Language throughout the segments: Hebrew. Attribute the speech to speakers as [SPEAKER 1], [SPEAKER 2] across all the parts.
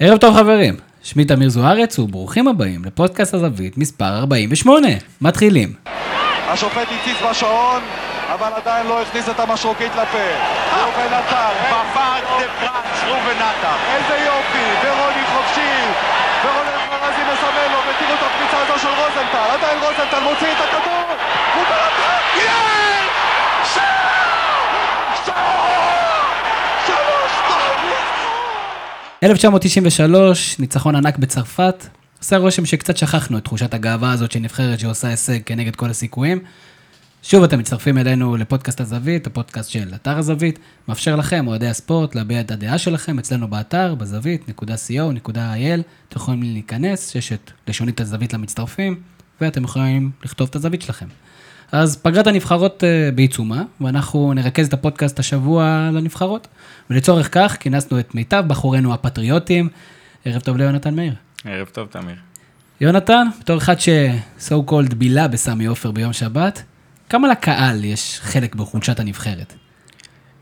[SPEAKER 1] ערב טוב חברים, שמי תמיר זוארץ וברוכים הבאים לפודקאסט הזווית מספר 48. מתחילים.
[SPEAKER 2] השופט הציץ בשעון, אבל עדיין לא הכניס את המשרוקית לפה. ראובן עטר,
[SPEAKER 3] בברד דה פרנץ, ראובן עטר.
[SPEAKER 2] איזה יופי, ורוני חופשי. ורוני אברזי מסמן לו, ותראו את הקפיצה הזו של רוזנטל. עדיין רוזנטל מוציא את הכדור. הוא בלטר, יש! שער! שער! שלוש שתיים ניצחון!
[SPEAKER 1] 1993, ניצחון ענק בצרפת. עושה רושם שקצת שכחנו את תחושת הגאווה הזאת של נבחרת שעושה הישג כנגד כל הסיכויים. שוב אתם מצטרפים אלינו לפודקאסט הזווית, הפודקאסט של אתר הזווית, מאפשר לכם, אוהדי הספורט, להביע את הדעה שלכם אצלנו באתר, בזווית.co.il, אתם יכולים להיכנס, יש את לשונית הזווית למצטרפים, ואתם יכולים לכתוב את הזווית שלכם. אז פגרת הנבחרות אה, בעיצומה, ואנחנו נרכז את הפודקאסט השבוע לנבחרות, ולצורך כך כינסנו את מיטב בחורינו הפטריוטים. ערב טוב ליונתן מאיר.
[SPEAKER 3] ערב טוב, תמיר.
[SPEAKER 1] יונתן, בתור אחד ש-so called בילה בסמי עופר ביום שבת, כמה לקהל יש חלק בחולשת הנבחרת?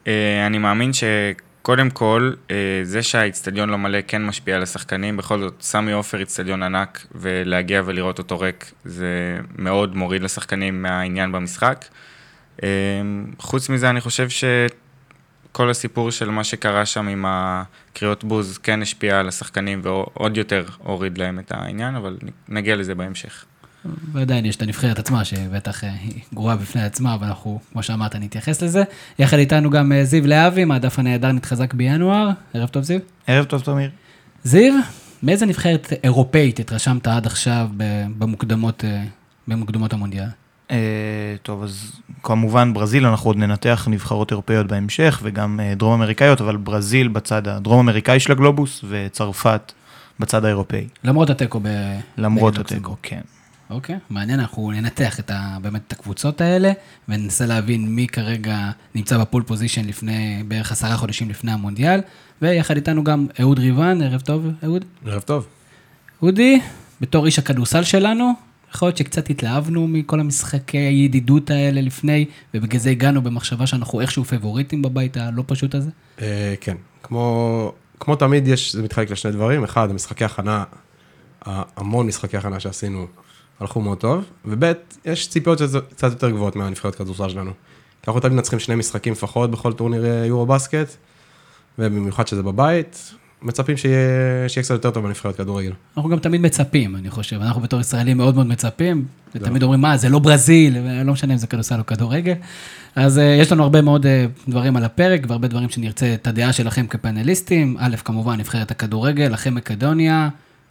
[SPEAKER 3] אה, אני מאמין שקודם כל, אה, זה שהאיצטדיון לא מלא כן משפיע על השחקנים, בכל זאת, סמי עופר איצטדיון ענק, ולהגיע ולראות אותו ריק, זה מאוד מוריד לשחקנים מהעניין במשחק. אה, חוץ מזה, אני חושב שכל הסיפור של מה שקרה שם עם הקריאות בוז כן השפיע על השחקנים ועוד יותר הוריד להם את העניין, אבל נגיע לזה בהמשך.
[SPEAKER 1] ועדיין יש את הנבחרת עצמה, שבטח אה, היא גרועה בפני עצמה, ואנחנו, כמו שאמרת, נתייחס לזה. יחד איתנו גם אה, זיו להבי, מהדף הנהדר נתחזק בינואר. ערב טוב, זיו.
[SPEAKER 4] ערב טוב, תמיר.
[SPEAKER 1] זיו, מאיזה נבחרת אירופאית התרשמת עד עכשיו במוקדמות, אה, במוקדמות המונדיאל?
[SPEAKER 4] טוב, אז כמובן ברזיל, אנחנו עוד ננתח נבחרות אירופאיות בהמשך, וגם דרום אמריקאיות, אבל ברזיל בצד הדרום אמריקאי של הגלובוס, וצרפת בצד האירופאי.
[SPEAKER 1] למרות התיקו ב...
[SPEAKER 4] למרות התיקו. כן.
[SPEAKER 1] אוקיי, מעניין, אנחנו ננתח את ה, באמת את הקבוצות האלה, וננסה להבין מי כרגע נמצא בפול פוזיישן לפני, בערך עשרה חודשים לפני המונדיאל, ויחד איתנו גם אהוד ריבן, ערב טוב, אהוד.
[SPEAKER 5] ערב טוב.
[SPEAKER 1] אודי, בתור איש הכדורסל שלנו, יכול להיות שקצת התלהבנו מכל המשחקי הידידות האלה לפני, ובגלל זה הגענו במחשבה שאנחנו איכשהו פבוריטים בבית הלא פשוט הזה.
[SPEAKER 5] אה, כן, כמו, כמו תמיד יש, זה מתחלק לשני דברים. אחד, המשחקי הכנה, המון משחקי הכנה שעשינו, הלכו מאוד טוב. וב', יש ציפיות שזה קצת יותר גבוהות מהנבחרת כדורסל שלנו. כי אנחנו תמיד מנצחים שני משחקים לפחות בכל טורניר אה, יורו בסקט, ובמיוחד שזה בבית, מצפים שיהיה, שיהיה קצת יותר טוב בנבחרת כדורגל.
[SPEAKER 1] אנחנו גם תמיד מצפים, אני חושב, אנחנו בתור ישראלים מאוד מאוד מצפים, ותמיד אומרים, מה, זה לא ברזיל, לא משנה אם זה כדורסל או כדורגל. אז uh, יש לנו הרבה מאוד uh, דברים על הפרק, והרבה דברים שנרצה את הדעה שלכם כפאנליסטים. א', כמובן, נבחרת הכדורגל, אחרי מקדוניה,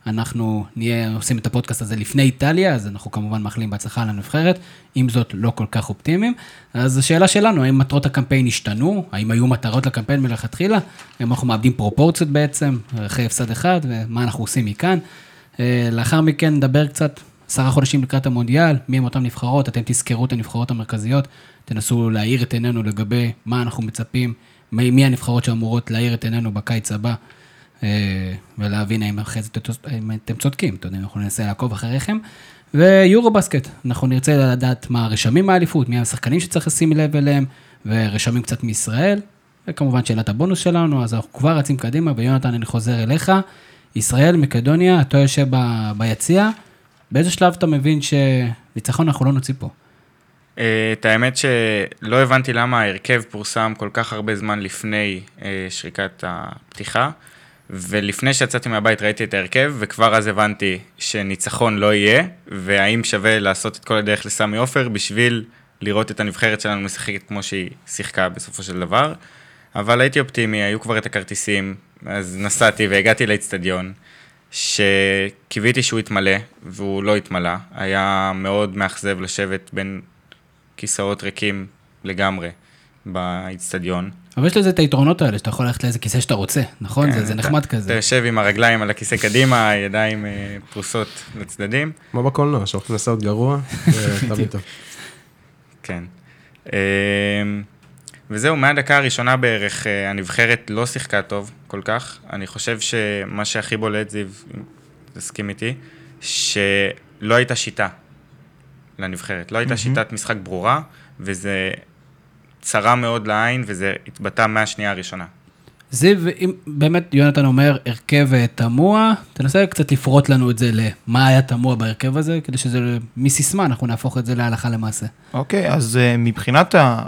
[SPEAKER 1] אנחנו נהיה עושים את הפודקאסט הזה לפני איטליה, אז אנחנו כמובן מאחלים בהצלחה לנבחרת, עם זאת, לא כל כך אופטימיים. אז השאלה שלנו, האם מטרות הקמפיין השתנו? האם היו מטרות לקמפיין מלכתחילה? האם אנחנו מאבדים פרופורציות בעצם, אחרי הפסד אחד, ומה אנחנו עושים מכאן? אה, לאחר מכן נדבר קצת, עשרה חודשים לקראת המונדיאל, מי הם אותן נבחרות, אתם תזכרו את הנבחרות המרכזיות, תנסו להאיר את עינינו לגבי מה אנחנו מצפים, מי הנבחרות שאמורות להאיר את עינינו בקיץ הבא, ולהבין האם אחרי זה אתם- האם אתם צודקים, אתה יודע, אנחנו ננסה לעקוב אחריכם. ויורו בסקט, אנחנו נרצה לדעת מה הרשמים מהאליפות, מי השחקנים שצריך לשים לב אליהם, ורשמים קצת מישראל, וכמובן שאלת הבונוס שלנו, אז אנחנו כבר רצים קדימה, ויונתן, אני חוזר אליך. ישראל, מקדוניה, אתה יושב ביציע, באיזה שלב אתה מבין שניצחון אנחנו לא נוציא פה?
[SPEAKER 3] אה, את האמת שלא הבנתי למה ההרכב פורסם כל כך הרבה זמן לפני אה, שריקת הפתיחה, ולפני שיצאתי מהבית ראיתי את ההרכב, וכבר אז הבנתי שניצחון לא יהיה, והאם שווה לעשות את כל הדרך לסמי עופר בשביל לראות את הנבחרת שלנו משחקת כמו שהיא שיחקה בסופו של דבר. אבל הייתי אופטימי, היו כבר את הכרטיסים, אז נסעתי והגעתי לאצטדיון, שקיוויתי שהוא יתמלא, והוא לא התמלא. היה מאוד מאכזב לשבת בין כיסאות ריקים לגמרי באצטדיון.
[SPEAKER 1] אבל יש לזה את היתרונות האלה, שאתה יכול ללכת לאיזה כיסא שאתה רוצה, נכון? זה,
[SPEAKER 3] כן,
[SPEAKER 1] זה
[SPEAKER 3] אתה-
[SPEAKER 1] נחמד
[SPEAKER 3] אתה
[SPEAKER 1] כזה.
[SPEAKER 3] יושב עם הרגליים על הכיסא קדימה, הידיים אה, פרוסות לצדדים.
[SPEAKER 5] כמו בקולנוע, שהולכים לעשות גרוע, זה תמיד טוב.
[SPEAKER 3] כן. אמ, וזהו, מהדקה הראשונה בערך אה, הנבחרת לא שיחקה טוב כל כך. אני חושב שמה שהכי בולט, זיו, תסכים איתי, שלא הייתה שיטה לנבחרת. לא הייתה שיטת משחק ברורה, וזה צרה מאוד לעין, וזה התבטא מהשנייה הראשונה.
[SPEAKER 1] זיו, אם באמת יונתן אומר הרכב תמוה, תנסה קצת לפרוט לנו את זה למה היה תמוה בהרכב הזה, כדי שזה מסיסמה, אנחנו נהפוך את זה להלכה למעשה.
[SPEAKER 4] אוקיי, אז אה, מבחינת ה...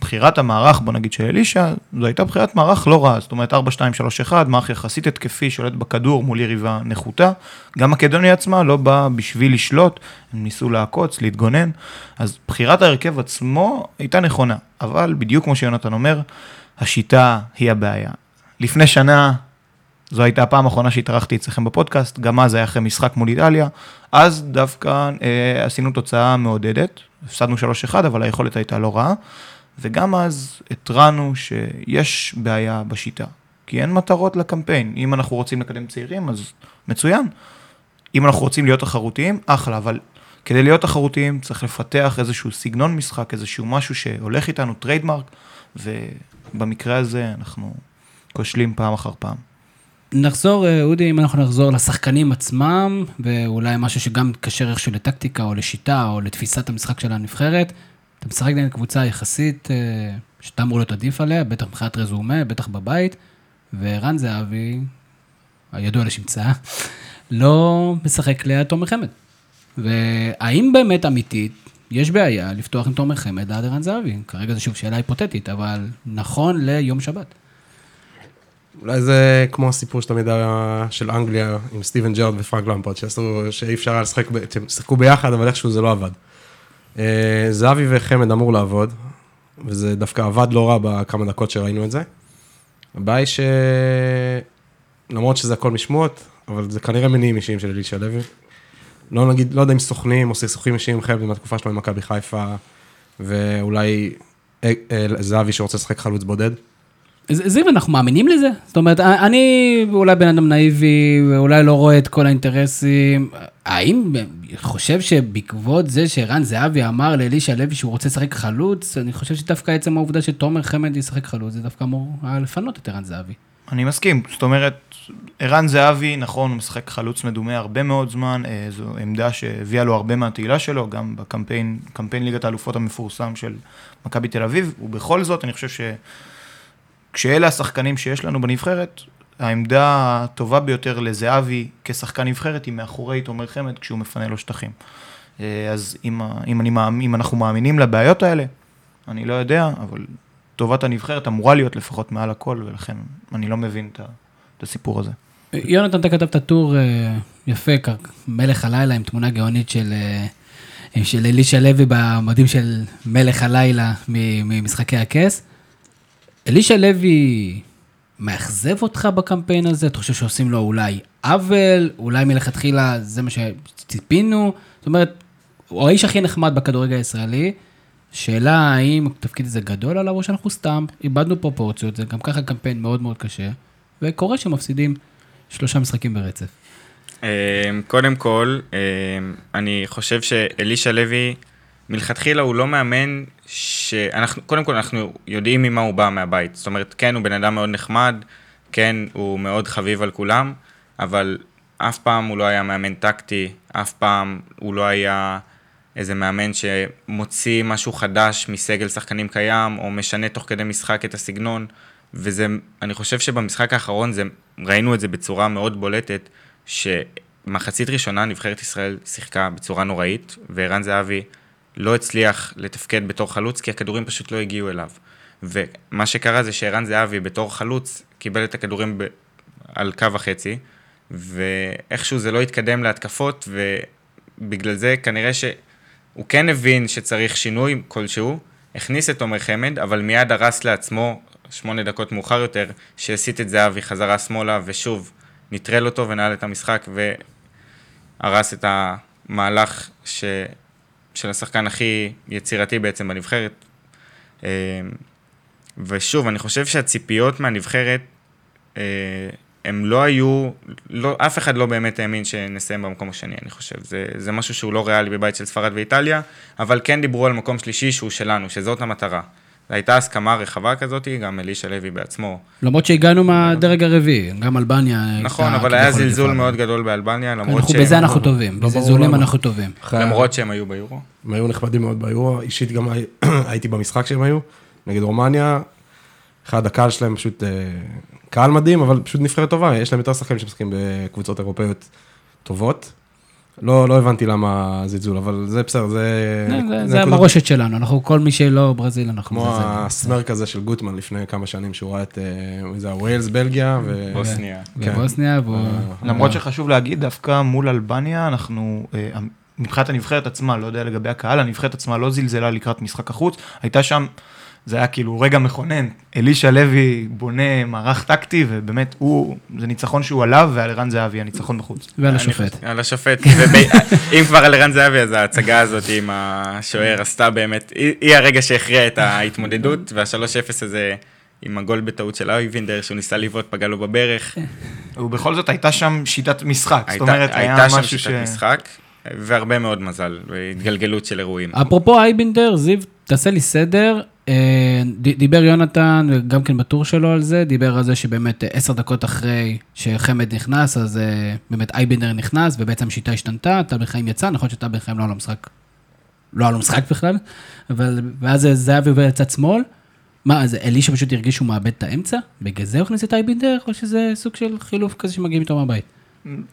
[SPEAKER 4] בחירת המערך, בוא נגיד של אלישע, זו הייתה בחירת מערך לא רע, זאת אומרת 4, 2, 3, 1, מערך יחסית התקפי, שולט בכדור מול יריבה נחותה. גם מקדוניה עצמה לא באה בשביל לשלוט, הם ניסו לעקוץ, להתגונן, אז בחירת ההרכב עצמו הייתה נכונה, אבל בדיוק כמו שיונתן אומר, השיטה היא הבעיה. לפני שנה, זו הייתה הפעם האחרונה שהתארחתי אצלכם בפודקאסט, גם אז היה אחרי משחק מול איטליה, אז דווקא אה, עשינו תוצאה מעודדת, הפסדנו 3-1, אבל היכולת הייתה לא רעה. וגם אז התרענו שיש בעיה בשיטה, כי אין מטרות לקמפיין. אם אנחנו רוצים לקדם צעירים, אז מצוין. אם אנחנו רוצים להיות תחרותיים, אחלה, אבל כדי להיות תחרותיים צריך לפתח איזשהו סגנון משחק, איזשהו משהו שהולך איתנו, trademark, ובמקרה הזה אנחנו כושלים פעם אחר פעם.
[SPEAKER 1] נחזור, אה, אודי, אם אנחנו נחזור לשחקנים עצמם, ואולי משהו שגם מתקשר איכשהו לטקטיקה או לשיטה או לתפיסת המשחק של הנבחרת. אתה משחק נגד קבוצה יחסית אה, שאתה אמור להיות עדיף עליה, בטח מבחינת רזומה, בטח בבית, וערן זהבי, הידוע לשמצה, לא משחק ליד תומר חמד. והאם באמת אמיתית יש בעיה לפתוח עם תומר חמד עד ערן זהבי? כרגע זו שוב שאלה היפותטית, אבל נכון ליום שבת.
[SPEAKER 5] אולי זה כמו הסיפור שתמיד היה של אנגליה עם סטיבן ג'רד ופרנק למפרד, שאי אפשר היה לשחק, שיחקו ביחד, אבל איכשהו זה לא עבד. אה, זהבי וחמד אמור לעבוד, וזה דווקא עבד לא רע בכמה דקות שראינו את זה. הבעיה היא שלמרות שזה הכל משמועות, אבל זה כנראה מניעים אישיים של אלישע לוי. לא נגיד, לא יודע אם סוכנים או סכסוכים אישיים חמד מהתקופה שלו עם מכבי חיפה, ואולי אה, אה, זהבי שרוצה לשחק חלוץ בודד.
[SPEAKER 1] זיו, אנחנו מאמינים לזה? זאת אומרת, אני אולי בן אדם נאיבי, ואולי לא רואה את כל האינטרסים. האם חושב שבעקבות זה שערן זהבי אמר לאלישע לוי שהוא רוצה לשחק חלוץ, אני חושב שדווקא עצם העובדה שתומר חמד ישחק חלוץ, זה דווקא אמור היה לפנות את ערן זהבי.
[SPEAKER 4] אני מסכים, זאת אומרת, ערן זהבי, נכון, הוא משחק חלוץ מדומה הרבה מאוד זמן, אה, זו עמדה שהביאה לו הרבה מהתהילה שלו, גם בקמפיין, קמפיין ליגת האלופות המפורסם של מכבי תל אביב, ובכל זאת, אני חושב ש... כשאלה השחקנים שיש לנו בנבחרת, העמדה הטובה ביותר לזהבי כשחקן נבחרת היא מאחורי תומר חמד כשהוא מפנה לו שטחים. אה, אז אם, אם, אני, אם אנחנו מאמינים לבעיות האלה, אני לא יודע, אבל טובת הנבחרת אמורה להיות לפחות מעל הכל, ולכן אני לא מבין את, הסיפור הזה.
[SPEAKER 1] יונתן, אתה כתבת טור אה, יפה, מלך הלילה, עם תמונה גאונית של, אה, של אלישע לוי במדים של מלך הלילה ממשחקי הכס. אלישא לוי מאכזב אותך בקמפיין הזה? אתה חושב שעושים לו אולי עוול? אולי מלכתחילה זה מה שציפינו? זאת אומרת, הוא האיש הכי נחמד בכדורגל הישראלי. שאלה האם התפקיד הזה גדול עליו או שאנחנו סתם איבדנו פרופורציות, זה גם ככה קמפיין מאוד מאוד קשה, וקורה שמפסידים שלושה משחקים ברצף.
[SPEAKER 3] אמ, קודם כל, אמ, אני חושב שאלישע לוי, מלכתחילה הוא לא מאמן שאנחנו, קודם כל אנחנו יודעים ממה הוא בא מהבית. זאת אומרת, כן, הוא בן אדם מאוד נחמד, כן, הוא מאוד חביב על כולם, אבל אף פעם הוא לא היה מאמן טקטי, אף פעם הוא לא היה איזה מאמן שמוציא משהו חדש מסגל שחקנים קיים, או משנה תוך כדי משחק את הסגנון, וזה, אני חושב שבמשחק האחרון זה, ראינו את זה בצורה מאוד בולטת, שמחצית ראשונה נבחרת ישראל שיחקה בצורה נוראית, וערן זהבי לא הצליח לתפקד בתור חלוץ, כי הכדורים פשוט לא הגיעו אליו. ומה שקרה זה שערן זהבי בתור חלוץ קיבל את הכדורים ב... על קו החצי, ואיכשהו זה לא התקדם להתקפות, ובגלל זה כנראה שהוא כן הבין שצריך שינוי כלשהו, הכניס את עומר חמד, אבל מיד הרס לעצמו, שמונה דקות מאוחר יותר, שהסיט את זהבי חזרה שמאלה, ושוב, נטרל אותו ונעל את המשחק, והרס את המהלך ש... של השחקן הכי יצירתי בעצם בנבחרת. אה, ושוב, אני חושב שהציפיות מהנבחרת, אה, הם לא היו, לא, אף אחד לא באמת האמין שנסיים במקום השני, אני חושב. זה, זה משהו שהוא לא ריאלי בבית של ספרד ואיטליה, אבל כן דיברו על מקום שלישי שהוא שלנו, שזאת המטרה. הייתה הסכמה רחבה כזאת, גם אלישע לוי בעצמו.
[SPEAKER 1] למרות שהגענו מהדרג הרביעי, גם אלבניה.
[SPEAKER 3] נכון, אבל היה זלזול מאוד גדול באלבניה, למרות
[SPEAKER 1] שהם... בזה אנחנו טובים, בזלזולים אנחנו טובים.
[SPEAKER 3] למרות שהם היו ביורו.
[SPEAKER 5] הם היו נחמדים מאוד ביורו, אישית גם הייתי במשחק שהם היו, נגד רומניה. אחד, הקהל שלהם פשוט אה, קהל מדהים, אבל פשוט נבחרת טובה, יש להם יותר שחקנים שמשחקים בקבוצות אירופאיות טובות. לא, לא הבנתי למה זלזול, אבל זה בסדר, זה...
[SPEAKER 1] זה-
[SPEAKER 5] נק-
[SPEAKER 1] זה- זה
[SPEAKER 5] נקודות-
[SPEAKER 1] המורשת שלנו, אנחנו, כל מי שלא ברזיל, אנחנו...
[SPEAKER 5] כמו
[SPEAKER 1] זה- זה-
[SPEAKER 5] הסמרק הזה של גוטמן לפני כמה שנים, שהוא ראה את, אה, זה הווילס, בלגיה, ו...
[SPEAKER 3] בוסניה.
[SPEAKER 5] כן.
[SPEAKER 1] בבוסניה, והוא...
[SPEAKER 4] למרות שחשוב להגיד, דווקא מול אלבניה, אנחנו, אה, מבחינת הנבחרת עצמה, לא יודע לגבי הקהל, הנבחרת עצמה לא זלזלה לקראת משחק החוץ, הייתה שם, זה היה כאילו רגע מכונן, אלישע לוי בונה מערך טקטי, ובאמת, הוא, זה ניצחון שהוא עליו ועל ערן זהבי, הניצחון בחוץ.
[SPEAKER 1] ועל השופט.
[SPEAKER 3] על השופט. אם כבר על ערן זהבי, אז ההצגה הזאת עם השוער עשתה באמת, היא הרגע שהכריע את ההתמודדות, וה-3-0 הזה עם הגול בטעות של אייבינדר, שהוא ניסה לבעוט, פגע לו בברך.
[SPEAKER 4] ובכל זאת הייתה שם שיטת משחק, זאת
[SPEAKER 3] הייתה
[SPEAKER 4] אומרת, היה
[SPEAKER 3] הייתה שם
[SPEAKER 4] משהו ש...
[SPEAKER 3] שיטת משחק, והרבה מאוד מזל, והתגלגלות של אירועים.
[SPEAKER 1] אפרופו אייבינדר, זיו, תעשה לי סדר. אה, דיבר יונתן, גם כן בטור שלו על זה, דיבר על זה שבאמת אה, עשר דקות אחרי שחמד נכנס, אז אה, באמת אייבינדר נכנס, ובעצם השיטה השתנתה, טל בן חיים יצא, נכון שטל בן חיים לא היה לו משחק, לא היה לו משחק בכלל, אבל, ואז אה, זהבי עובר לצד שמאל. מה, אז אלישע פשוט הרגיש שהוא מאבד את האמצע? בגלל זה הוא הכניס את אייבינדר, או שזה סוג של חילוף כזה שמגיעים איתו מהבית?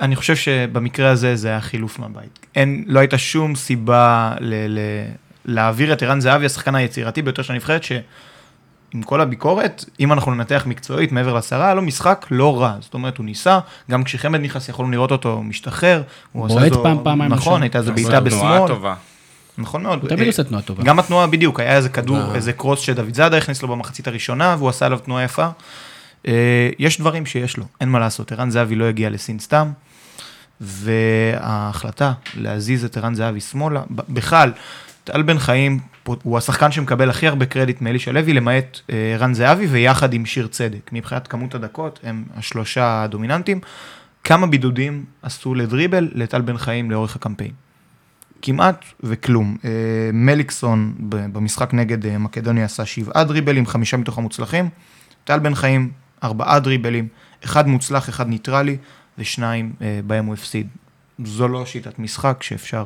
[SPEAKER 4] אני חושב שבמקרה הזה זה היה חילוף מהבית. אין, לא הייתה שום סיבה ל, ל, להעביר את ערן זהבי, השחקן היצירתי ביותר של הנבחרת, שעם כל הביקורת, אם אנחנו ננתח מקצועית מעבר לעשרה, היה לו משחק לא רע. זאת אומרת, הוא ניסה, גם כשחמד נכנס יכולנו לראות אותו משתחרר. הוא עשה
[SPEAKER 1] בועט
[SPEAKER 4] איזו-
[SPEAKER 1] פעם, פעמיים
[SPEAKER 4] נכון. הייתה איזו בעיטה בשמאל.
[SPEAKER 3] טובה.
[SPEAKER 4] נכון מאוד.
[SPEAKER 1] הוא תמיד
[SPEAKER 4] אה,
[SPEAKER 1] עושה תנועה טובה.
[SPEAKER 4] גם התנועה בדיוק, היה איזה כדור. איזה קרוס שדוד זאדה הכניס לו במחצית הראשונה, והוא עשה עליו תנועה יפה. אה, יש דברים שיש לו, אין מה לעשות, ערן זהבי לא הגיע לסין סתם, וההחלטה להזיז את ערן זהבי שמאלה, בכלל, טל בן חיים הוא השחקן שמקבל הכי הרבה קרדיט מאלישע לוי, למעט אה, ערן זהבי ויחד עם שיר צדק. מבחינת כמות הדקות, הם השלושה הדומיננטים. כמה בידודים עשו לדריבל לטל בן חיים לאורך הקמפיין? כמעט וכלום. אה, מליקסון במשחק נגד אה, מקדוניה עשה שבעה דריבלים, חמישה מתוך המוצלחים. טל בן חיים, ארבעה דריבלים, אחד מוצלח, אחד ניטרלי, ושניים בהם הוא הפסיד. זו לא שיטת משחק שאפשר...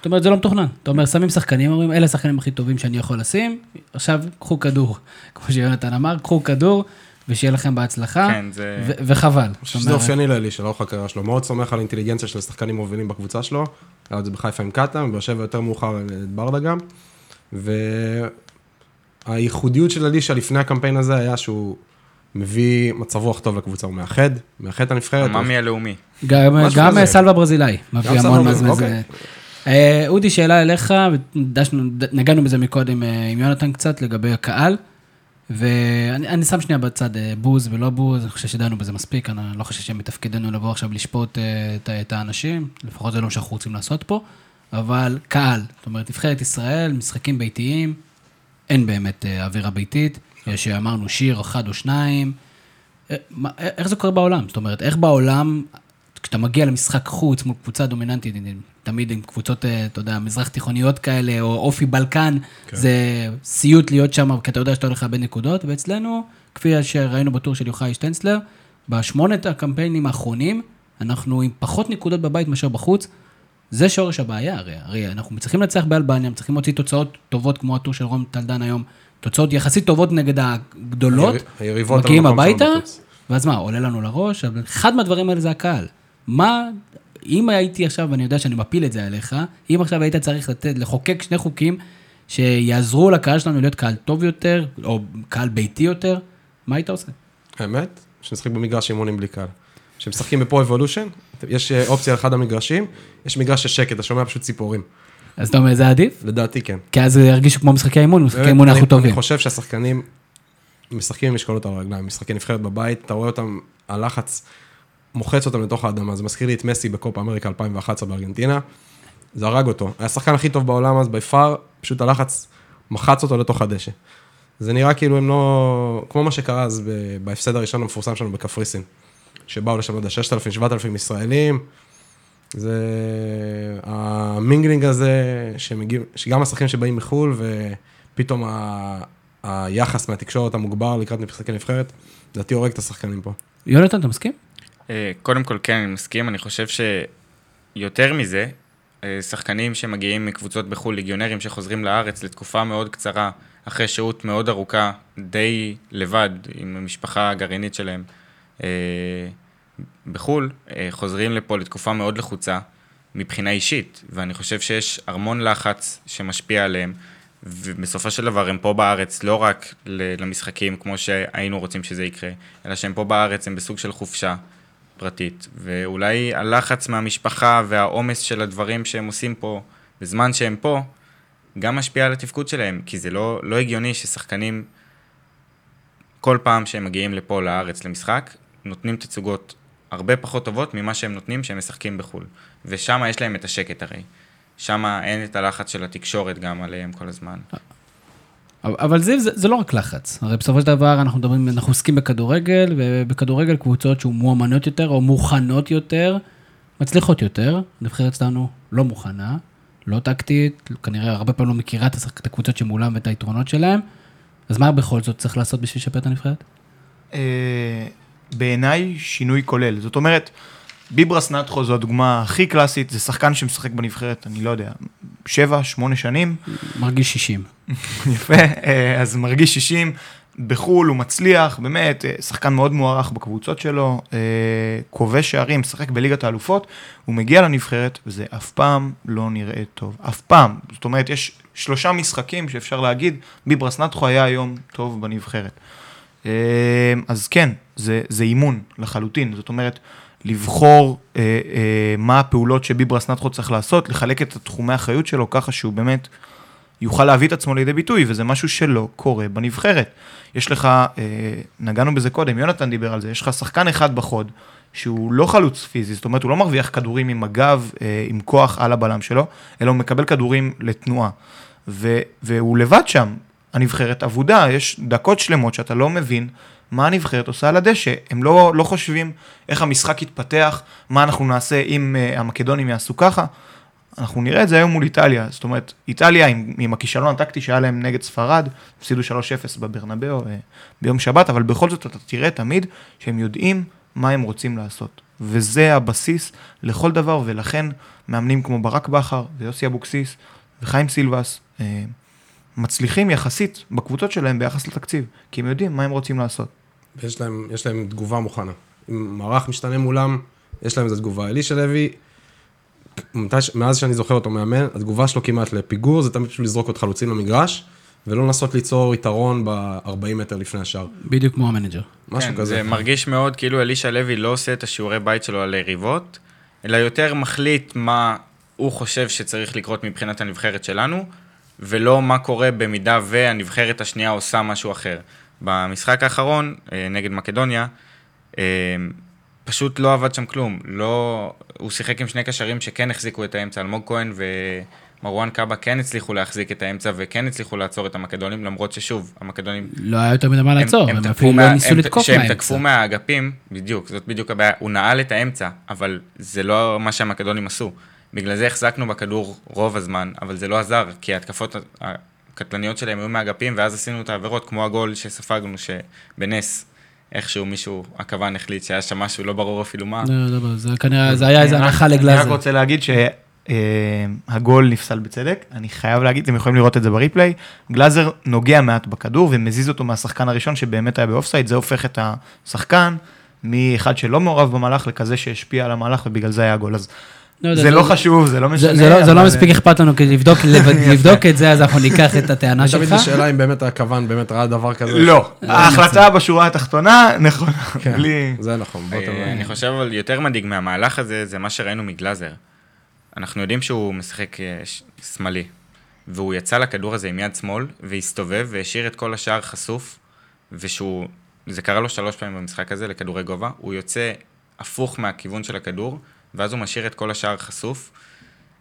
[SPEAKER 4] אה,
[SPEAKER 1] זאת אומרת, זה לא מתוכנן. אתה אומר, שמים שחקנים, אומרים, אלה השחקנים הכי טובים שאני יכול לשים, עכשיו קחו כדור. כמו שיונתן אמר, קחו כדור, ושיהיה לכם בהצלחה,
[SPEAKER 3] כן, זה...
[SPEAKER 1] ו- וחבל.
[SPEAKER 5] אני חושב שזה אופייני לאלישה, לאורך הקריירה שלו. מאוד סומך על אינטליגנציה של שחקנים מובילים בקבוצה שלו. היה את זה בחיפה עם קאטה, בבאר שבע יותר מאוחר את ברדה גם. והייחודיות של אלישע לפני הקמפיין הזה היה שהוא מביא מצב רוח טוב לקבוצה, הוא מאחד, מאחד את הנבחרת.
[SPEAKER 3] המאמי הלאומי.
[SPEAKER 1] גם, גם. סלווה ברזילאי, מביא המון מהזמן.
[SPEAKER 5] אוקיי.
[SPEAKER 1] אה, אודי, שאלה אליך, ודשנו- ד- נגענו בזה מקודם אה, עם יונתן קצת, לגבי הקהל, ואני אני שם שנייה בצד אה, בוז ולא בוז, אני חושב שדנו בזה מספיק, אני לא חושב שמתפקידנו לבוא עכשיו לשפוט את, את האנשים, לפחות זה לא מה שאנחנו רוצים לעשות פה, אבל קהל, זאת אומרת, נבחרת ישראל, משחקים ביתיים, אין באמת אווירה ביתית, יש שאמרנו שיר אחד או שניים. איך זה קורה בעולם? זאת אומרת, איך בעולם, כשאתה מגיע למשחק חוץ מול קבוצה דומיננטית, תמיד עם קבוצות, אה, אתה יודע, מזרח תיכוניות כאלה, או אופי בלקן,
[SPEAKER 5] כן.
[SPEAKER 1] זה סיוט להיות שם, כי אתה יודע שאתה הולך לאבד נקודות, ואצלנו, כפי שראינו בטור של יוחאי שטנצלר, בשמונת הקמפיינים האחרונים, אנחנו עם פחות נקודות בבית מאשר בחוץ. זה שורש הבעיה, הרי, הרי אנחנו צריכים לנצח באלבניה, צריכים להוציא תוצאות טובות כמו הטור של רום טלדן היום, תוצאות יחסית טובות נגד הגדולות,
[SPEAKER 5] היריב- היריבות
[SPEAKER 1] מגיעים הביתה. ואז מה, עולה לנו לראש? אבל אחד מהדברים האלה זה הקהל. מה, אם הייתי עכשיו, ואני יודע שאני מפיל את זה עליך, אם עכשיו היית צריך לתת, לחוקק שני חוקים שיעזרו לקהל שלנו להיות קהל טוב יותר, או קהל ביתי יותר, מה היית עושה?
[SPEAKER 5] האמת, שנשחק במגרש אימונים בלי קהל. כשמשחקים בפרו אבולושן, יש אה, אופציה על אחד המגרשים, יש מגרש של שקט, אתה שומע פשוט ציפורים.
[SPEAKER 1] אז אתה אומר, זה עדיף?
[SPEAKER 5] לדעתי כן.
[SPEAKER 1] כי אז ירגישו כמו משחקי אימון, משחקי אימון אנחנו טובים.
[SPEAKER 5] אני חושב שהשחקנים משחקים עם משקולות על הרגליים, משחקי נבחרת בבית, אתה רואה אותם, הלחץ מוחץ אותם לתוך האדמה. זה מזכיר לי את מסי בקופה אמריקה 2011 בארגנטינה. זה הרג אותו. היה השחקן הכי טוב בעולם אז, בי פאר, פשוט הלחץ מחץ אותו לתוך הדשא. זה נראה כאילו הם לא... כמו מה שקרה אז בהפסד הראשון המפורסם שלנו בקפריסין. שבאו לשם, לא יודע, 6,000, 7,000 ישראלים. זה המינגלינג הזה, שמגיעים, שגם השחקנים שבאים מחו"ל, ופתאום ה... היחס מהתקשורת המוגבר לקראת משחקי נבחרת, לדעתי הורג את השחקנים פה.
[SPEAKER 1] יונתן, אתה מסכים?
[SPEAKER 3] אה, קודם כל, כן, אני מסכים. אני חושב שיותר מזה, אה, שחקנים שמגיעים מקבוצות בחו"ל, ליגיונרים שחוזרים לארץ לתקופה מאוד קצרה, אחרי שהות מאוד ארוכה, די לבד, עם המשפחה הגרעינית שלהם אה, בחו"ל, חוזרים לפה לתקופה מאוד לחוצה מבחינה אישית, ואני חושב שיש המון לחץ שמשפיע עליהם, ובסופו של דבר הם פה בארץ לא רק למשחקים כמו שהיינו רוצים שזה יקרה, אלא שהם פה בארץ, הם בסוג של חופשה פרטית, ואולי הלחץ מהמשפחה והעומס של הדברים שהם עושים פה בזמן שהם פה, גם משפיע על התפקוד שלהם, כי זה לא, לא הגיוני ששחקנים, כל פעם שהם מגיעים לפה לארץ למשחק, נותנים תצוגות הרבה פחות טובות ממה שהם נותנים כשהם משחקים בחו"ל. ושם יש להם את השקט הרי. שם אין את הלחץ של התקשורת גם עליהם כל הזמן.
[SPEAKER 1] אבל- זה, זה, זה לא רק לחץ. הרי בסופו של דבר אנחנו מדברים, אנחנו עוסקים בכדורגל, ובכדורגל קבוצות שהן מואמנות יותר או מוכנות יותר, מצליחות יותר. הנבחרת שלנו לא מוכנה, לא טקטית, כנראה הרבה פעמים לא מכירה את הקבוצות שמולם ואת היתרונות שלהם. אז מה בכל זאת צריך לעשות בשביל לשפר את הנבחרת?
[SPEAKER 4] אה, בעיניי שינוי כולל. זאת אומרת, ביברס נטחו זו הדוגמה הכי קלאסית, זה שחקן שמשחק בנבחרת, אני לא יודע, שבע, שמונה שנים,
[SPEAKER 1] מרגיש 60.
[SPEAKER 4] יפה, אה, אז מרגיש 60, בחו"ל הוא מצליח, באמת, אה, שחקן מאוד מוערך בקבוצות שלו, אה, כובש שערים, משחק בליגת האלופות, הוא מגיע לנבחרת, וזה אף פעם לא נראה טוב, אף פעם. זאת אומרת, יש שלושה משחקים שאפשר להגיד, ביברס נטחו היה היום טוב בנבחרת. אז כן, זה, זה אימון לחלוטין, זאת אומרת, לבחור אה, אה, מה הפעולות שביברס נטחו צריך לעשות, לחלק את תחומי האחריות שלו ככה שהוא באמת יוכל להביא את עצמו לידי ביטוי, וזה משהו שלא קורה בנבחרת. יש לך, אה, נגענו בזה קודם, יונתן דיבר על זה, יש לך שחקן אחד בחוד, שהוא לא חלוץ פיזי, זאת אומרת, הוא לא מרוויח כדורים עם הגב, אה, עם כוח על הבלם שלו, אלא הוא מקבל כדורים לתנועה. ו, והוא לבד שם, הנבחרת אבודה, יש דקות שלמות שאתה לא מבין מה הנבחרת עושה על הדשא. הם לא, לא חושבים איך המשחק יתפתח, מה אנחנו נעשה אם uh, המקדונים יעשו ככה. אנחנו נראה את זה היום מול איטליה. זאת אומרת, איטליה עם, עם הכישלון הטקטי שהיה להם נגד ספרד, הפסידו 3-0 בברנבאו uh, ביום שבת, אבל בכל זאת אתה תראה תמיד שהם יודעים מה הם רוצים לעשות. וזה הבסיס לכל דבר, ולכן מאמנים כמו ברק בכר ויוסי אבוקסיס וחיים סילבס, uh, מצליחים יחסית בקבוצות שלהם ביחס לתקציב, כי הם יודעים מה הם רוצים לעשות.
[SPEAKER 5] ויש להם, יש להם תגובה מוכנה. אם מערך משתנה מולם, יש להם איזו תגובה. אלישע לוי, מאז שאני זוכר אותו מאמן, התגובה שלו כמעט לפיגור זה תמיד פשוט לזרוק עוד חלוצים למגרש, ולא לנסות ליצור יתרון ב-40 מטר לפני השער.
[SPEAKER 1] בדיוק כמו המנג'ר.
[SPEAKER 5] משהו
[SPEAKER 3] כן,
[SPEAKER 5] כזה.
[SPEAKER 3] זה מרגיש מאוד כאילו אלישע לוי לא עושה את השיעורי בית שלו על יריבות, אלא יותר מחליט מה הוא חושב שצריך לקרות מבחינת הנבחרת שלנו, ולא מה קורה במידה והנבחרת השנייה עושה משהו אחר. במשחק האחרון, אה, נגד מקדוניה, אה, פשוט לא עבד שם כלום. לא... הוא שיחק עם שני קשרים שכן החזיקו את האמצע, אלמוג כהן ומרואן קאבה כן הצליחו להחזיק את האמצע וכן הצליחו לעצור את המקדונים, למרות ששוב, המקדונים
[SPEAKER 1] לא היה יותר מדי מה לעצור, הם
[SPEAKER 3] תקפו
[SPEAKER 1] אפילו
[SPEAKER 3] מה-
[SPEAKER 1] לא ניסו
[SPEAKER 3] הם-
[SPEAKER 1] לתקוף
[SPEAKER 3] שהם
[SPEAKER 1] מהאמצע.
[SPEAKER 3] תקפו מהאגפים, בדיוק, זאת בדיוק הבעיה. הוא נעל את האמצע, אבל זה לא מה שהמקדונים עשו. בגלל זה החזקנו בכדור רוב הזמן, אבל זה לא עזר, כי ההתקפות הקטלניות שלהם היו מהאגפים, ואז עשינו את העבירות, כמו הגול שספגנו, שבנס, איכשהו מישהו, הכוון החליט שהיה שם משהו, לא ברור אפילו מה.
[SPEAKER 1] לא, לא, לא, זה כנראה, זה היה איזה הנחה
[SPEAKER 4] אני רק
[SPEAKER 1] לגלאזר.
[SPEAKER 4] רוצה להגיד שהגול נפסל בצדק, אני חייב להגיד, אתם יכולים לראות את זה בריפליי, גלאזר נוגע מעט בכדור ומזיז אותו מהשחקן הראשון שבאמת היה באופסייד, זה הופך את השחקן מאחד שלא מעורב במהלך לכזה שהשפיע על המהלך ובגלל זה היה הגול. אז
[SPEAKER 1] לא
[SPEAKER 4] זה לא חשוב, זה לא
[SPEAKER 1] זה-
[SPEAKER 4] משנה.
[SPEAKER 1] זה לא- זה לא מספיק אכפת לנו כדי לבדוק- לבדוק את זה, אז אנחנו ניקח את הטענה
[SPEAKER 5] תמיד
[SPEAKER 1] שלך.
[SPEAKER 5] זו שאלה אם באמת הכוון באמת ראה דבר כזה.
[SPEAKER 4] לא, ההחלטה בשורה התחתונה נכונה,
[SPEAKER 5] כן,
[SPEAKER 4] בלי...
[SPEAKER 5] זה נכון. בוא
[SPEAKER 3] אה,
[SPEAKER 5] תראה.
[SPEAKER 3] אני חושב אבל יותר מדאיג מהמהלך הזה, זה מה שראינו מגלאזר. אנחנו יודעים שהוא משחק אה, שמאלי, והוא יצא לכדור הזה עם יד שמאל, והסתובב והשאיר את כל השער חשוף, ושהוא, זה קרה לו שלוש פעמים במשחק הזה, לכדורי גובה, הוא יוצא הפוך מהכיוון של הכדור, ואז הוא משאיר את כל השער חשוף,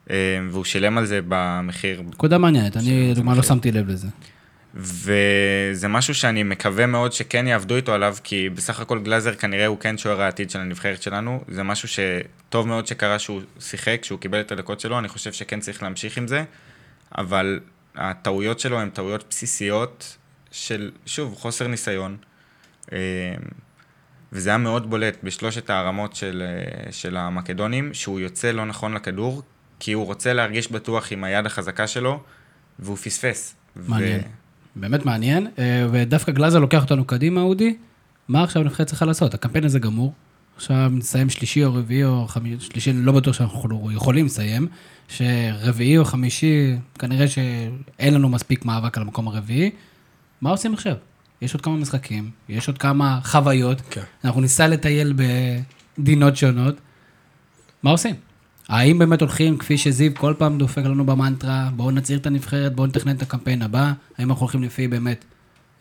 [SPEAKER 3] אה, והוא שילם על זה במחיר
[SPEAKER 1] נקודה מעניינת, אני לדוגמה לא. שמתי לב לזה.
[SPEAKER 3] וזה משהו שאני מקווה מאוד שכן יעבדו איתו עליו, כי בסך הכל גלאזר כנראה הוא כן שוער העתיד של הנבחרת שלנו. זה משהו שטוב מאוד שקרה שהוא שיחק, שהוא קיבל את הדקות שלו, אני חושב שכן צריך להמשיך עם זה, אבל הטעויות שלו הן טעויות בסיסיות של, שוב, חוסר ניסיון. וזה היה מאוד בולט בשלושת הרמות של, אה, של המקדונים, שהוא יוצא לא נכון לכדור, כי הוא רוצה להרגיש בטוח עם היד החזקה שלו, והוא פספס.
[SPEAKER 1] מעניין. באמת מעניין, אה, ודווקא גלאזר לוקח אותנו קדימה, אודי. מה עכשיו הנבחרת צריכה לעשות? הקמפיין הזה גמור. עכשיו נסיים שלישי או רביעי או חמישי, שלישי, לא בטוח שאנחנו יכולים לסיים. שרביעי או חמישי, כנראה שאין לנו מספיק מאבק על המקום הרביעי. מה עושים עכשיו? יש עוד כמה משחקים, יש עוד כמה חוויות.
[SPEAKER 5] כן.
[SPEAKER 1] אנחנו ניסע לטייל בדינות שונות. מה עושים? האם באמת הולכים, כפי שזיו כל פעם דופק לנו במנטרה, בואו נצעיר את הנבחרת, בואו נתכנן את הקמפיין הבא, האם אנחנו הולכים לפי באמת,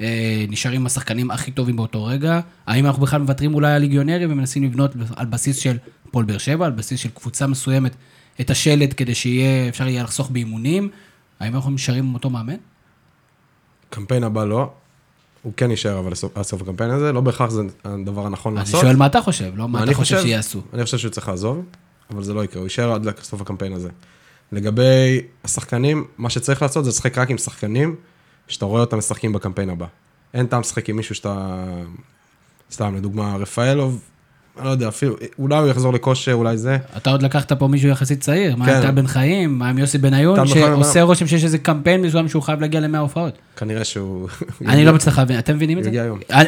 [SPEAKER 1] אה, נשארים עם השחקנים הכי טובים באותו רגע, האם אנחנו בכלל מוותרים אולי על ליגיונרים ומנסים לבנות על בסיס של פועל באר שבע, על בסיס של קבוצה מסוימת, את השלד כדי שיהיה, אפשר יהיה לחסוך באימונים, האם אנחנו נשארים עם אותו מאמן?
[SPEAKER 5] קמפיין הבא לא. הוא כן יישאר אבל עד סוף הקמפיין הזה, לא בהכרח זה הדבר הנכון
[SPEAKER 1] אני
[SPEAKER 5] לעשות.
[SPEAKER 1] שואל מה אתה חושב, לא מה
[SPEAKER 5] אני
[SPEAKER 1] אתה חושב שיעשו.
[SPEAKER 5] אני חושב שהוא צריך לעזוב, אבל זה לא יקרה, הוא יישאר עד לסוף הקמפיין הזה. לגבי השחקנים, מה שצריך לעשות זה לשחק רק עם שחקנים שאתה רואה אותם משחקים בקמפיין הבא. אין טעם לשחק עם מישהו שאתה... סתם, לדוגמה, רפאלוב, אני לא יודע, אפילו, אולי הוא יחזור לכושר, אולי זה.
[SPEAKER 1] אתה עוד לקחת פה מישהו יחסית צעיר, מה
[SPEAKER 5] כן.
[SPEAKER 1] עם טל בן חיים, מה עם יוסי בניון, שעושה
[SPEAKER 5] מה-
[SPEAKER 1] רושם שיש איזה קמפיין מסוים שהוא חייב להגיע ל-100 הופעות.
[SPEAKER 5] כנראה שהוא...
[SPEAKER 1] אני לא מצליח להבין, אתם מבינים את זה? אני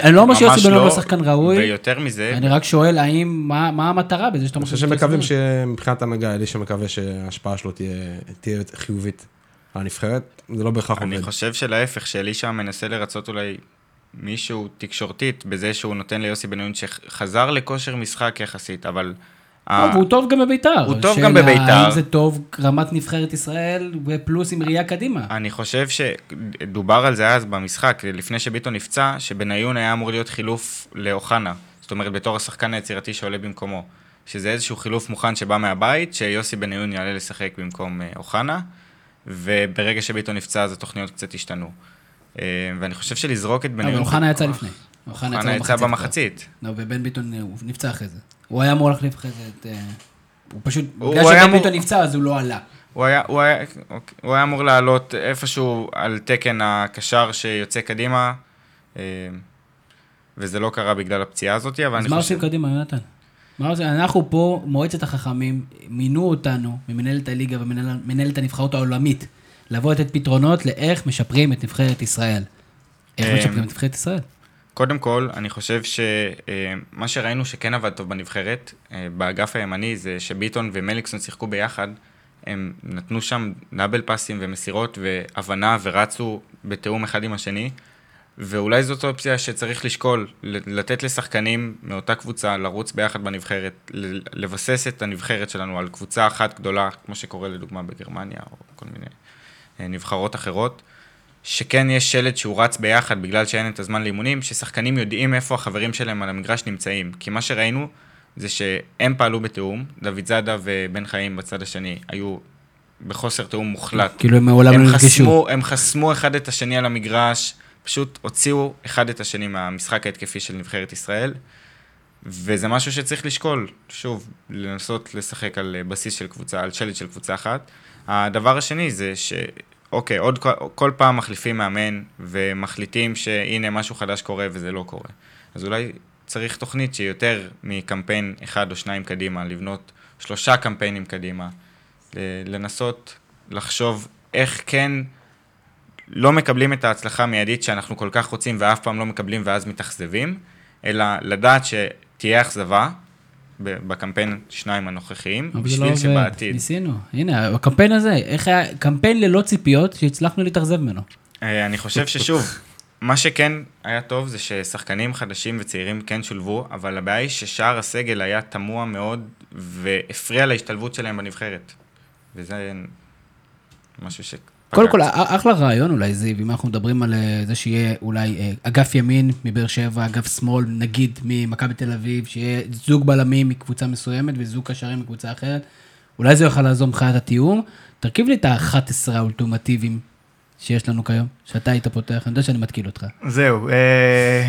[SPEAKER 1] אני לא אומר שיוסי בניון
[SPEAKER 3] לא,
[SPEAKER 1] לא שחקן ראוי,
[SPEAKER 3] ויותר מזה,
[SPEAKER 1] אני רק שואל האם, מה מה המטרה בזה שאתה
[SPEAKER 5] אני חושב שמקווים
[SPEAKER 1] בניון?
[SPEAKER 5] שמבחינת הנהגה, אלישע מקווה שההשפעה שלו תהיה, תהיה חיובית על הנבחרת, זה לא בהכרח
[SPEAKER 3] אני
[SPEAKER 5] עובד.
[SPEAKER 3] חושב שלהפך, שאלישע מנסה לרצות אולי מישהו תקשורתית בזה שהוא נותן ליוסי בניון שחזר לכושר משחק יחסית, אבל... ה-
[SPEAKER 1] טוב, הוא טוב גם בביתר.
[SPEAKER 3] הוא טוב גם בביתר.
[SPEAKER 1] האם זה טוב רמת נבחרת ישראל ופלוס עם ראייה קדימה.
[SPEAKER 3] אני חושב שדובר על זה אז במשחק, לפני שביטון נפצע, שבניון היה אמור להיות חילוף לאוחנה. זאת אומרת, בתור השחקן היצירתי שעולה במקומו. שזה איזשהו חילוף מוכן שבא מהבית, שיוסי בניון יעלה לשחק במקום אה, אוחנה, וברגע שביטון נפצע אז התוכניות קצת השתנו. אה, ואני חושב שלזרוק את בניון...
[SPEAKER 1] אבל אוחנה יצא לפני.
[SPEAKER 3] אוחנה יצא. במחצית.
[SPEAKER 1] לא, ובן ביטון אה, הוא נפצע אחרי זה. הוא היה אמור להחליף אחרי זה את... אה, הוא פשוט, בגלל שבן ביטון נפצע אז הוא לא עלה.
[SPEAKER 3] הוא היה, הוא, היה, אוקיי, הוא היה אמור לעלות איפשהו על תקן הקשר שיוצא קדימה, אה, וזה לא קרה בגלל הפציעה הזאת, אבל
[SPEAKER 1] אז
[SPEAKER 3] אני
[SPEAKER 1] מה
[SPEAKER 3] חושב...
[SPEAKER 1] עושים קדימה, יונתן? מה? אנחנו פה, מועצת החכמים, מינו אותנו, ממנהלת הליגה ומנהלת הנבחרות העולמית, לבוא לתת פתרונות לאיך משפרים את נבחרת ישראל. איך
[SPEAKER 3] אה,
[SPEAKER 1] משפרים את נבחרת ישראל?
[SPEAKER 3] קודם כל, אני חושב שמה שראינו שכן עבד טוב בנבחרת, אה, באגף הימני, זה שביטון ומליקסון שיחקו ביחד, הם נתנו שם דאבל פאסים ומסירות והבנה ורצו בתיאום אחד עם השני, ואולי זאת אופציה שצריך לשקול, לתת לשחקנים מאותה קבוצה לרוץ ביחד בנבחרת, לבסס את הנבחרת שלנו על קבוצה אחת גדולה, כמו שקורה לדוגמה בגרמניה או כל מיני אה, נבחרות אחרות. שכן יש שלד שהוא רץ ביחד בגלל שאין את הזמן לאימונים, ששחקנים יודעים איפה החברים שלהם על המגרש נמצאים. כי מה שראינו זה שהם פעלו בתיאום, דוד זאדה ובן חיים בצד השני היו בחוסר תיאום מוחלט.
[SPEAKER 1] כאילו הם מעולם לא נפגשו.
[SPEAKER 3] הם חסמו אחד את השני על המגרש, פשוט הוציאו אחד את השני מהמשחק ההתקפי של נבחרת ישראל, וזה משהו שצריך לשקול, שוב, לנסות לשחק על אה, בסיס של קבוצה, על שלד של קבוצה אחת. הדבר השני זה ש... אוקיי, עוד כל, פעם מחליפים מאמן ומחליטים שהנה משהו חדש קורה וזה לא קורה. אז אולי צריך תוכנית שהיא יותר מקמפיין אחד או שניים קדימה, לבנות שלושה קמפיינים קדימה, ל- לנסות לחשוב איך כן לא מקבלים את ההצלחה המיידית שאנחנו כל כך רוצים ואף פעם לא מקבלים ואז מתאכזבים, אלא לדעת שתהיה אכזבה בקמפיין שניים הנוכחיים,
[SPEAKER 1] לא
[SPEAKER 3] בשביל
[SPEAKER 1] עובד,
[SPEAKER 3] שבעתיד.
[SPEAKER 1] ניסינו. הנה, הקמפיין הזה, איך היה, קמפיין ללא ציפיות שהצלחנו להתאכזב ממנו.
[SPEAKER 3] אה, אני חושב ששוב, מה שכן היה טוב זה ששחקנים חדשים וצעירים כן שולבו, אבל הבעיה היא ששער הסגל היה תמוה מאוד והפריע להשתלבות שלהם בנבחרת. וזה משהו ש...
[SPEAKER 1] קודם כל, א- אחלה רעיון אולי, זיו, אם אנחנו מדברים על אה, זה שיהיה אולי אה, אגף ימין מבאר שבע, אגף שמאל, נגיד ממכבי תל אביב, שיהיה זוג בלמים מקבוצה מסוימת וזוג קשרים מקבוצה אחרת, אולי זה יוכל לעזור מבחינת התיאום. תרכיב לי את ה-11 האולטימטיביים שיש לנו כיום, שאתה היית פותח, אני יודע שאני מתקיל אותך.
[SPEAKER 4] זהו, אה,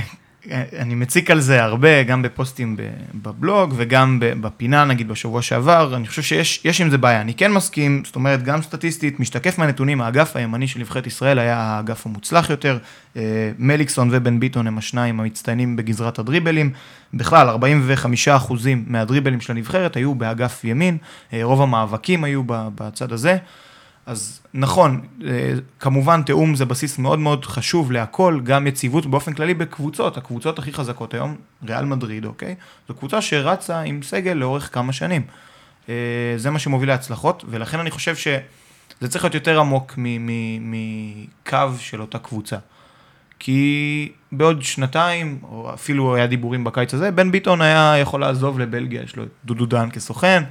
[SPEAKER 4] אני מציק על זה הרבה, גם בפוסטים בבלוג וגם בפינה, נגיד בשבוע שעבר, אני חושב שיש יש עם זה בעיה. אני כן מסכים, זאת אומרת, גם סטטיסטית, משתקף מהנתונים, האגף הימני של נבחרת ישראל היה האגף המוצלח יותר. אה, מליקסון ובן ביטון הם השניים המצטיינים בגזרת הדריבלים. בכלל, 45% מהדריבלים של הנבחרת היו באגף ימין, אה, רוב המאבקים היו בצד הזה. אז נכון, אה, כמובן תיאום זה בסיס מאוד מאוד חשוב להכל, גם יציבות באופן כללי בקבוצות, הקבוצות הכי חזקות היום, ריאל מדריד, אוקיי? זו קבוצה שרצה עם סגל לאורך כמה שנים. אה, זה מה שמוביל להצלחות, ולכן אני חושב שזה צריך להיות יותר עמוק מקו של אותה קבוצה. כי בעוד שנתיים, או אפילו היה דיבורים בקיץ הזה, בן ביטון היה יכול לעזוב לבלגיה, יש לו את דודו דן כסוכן,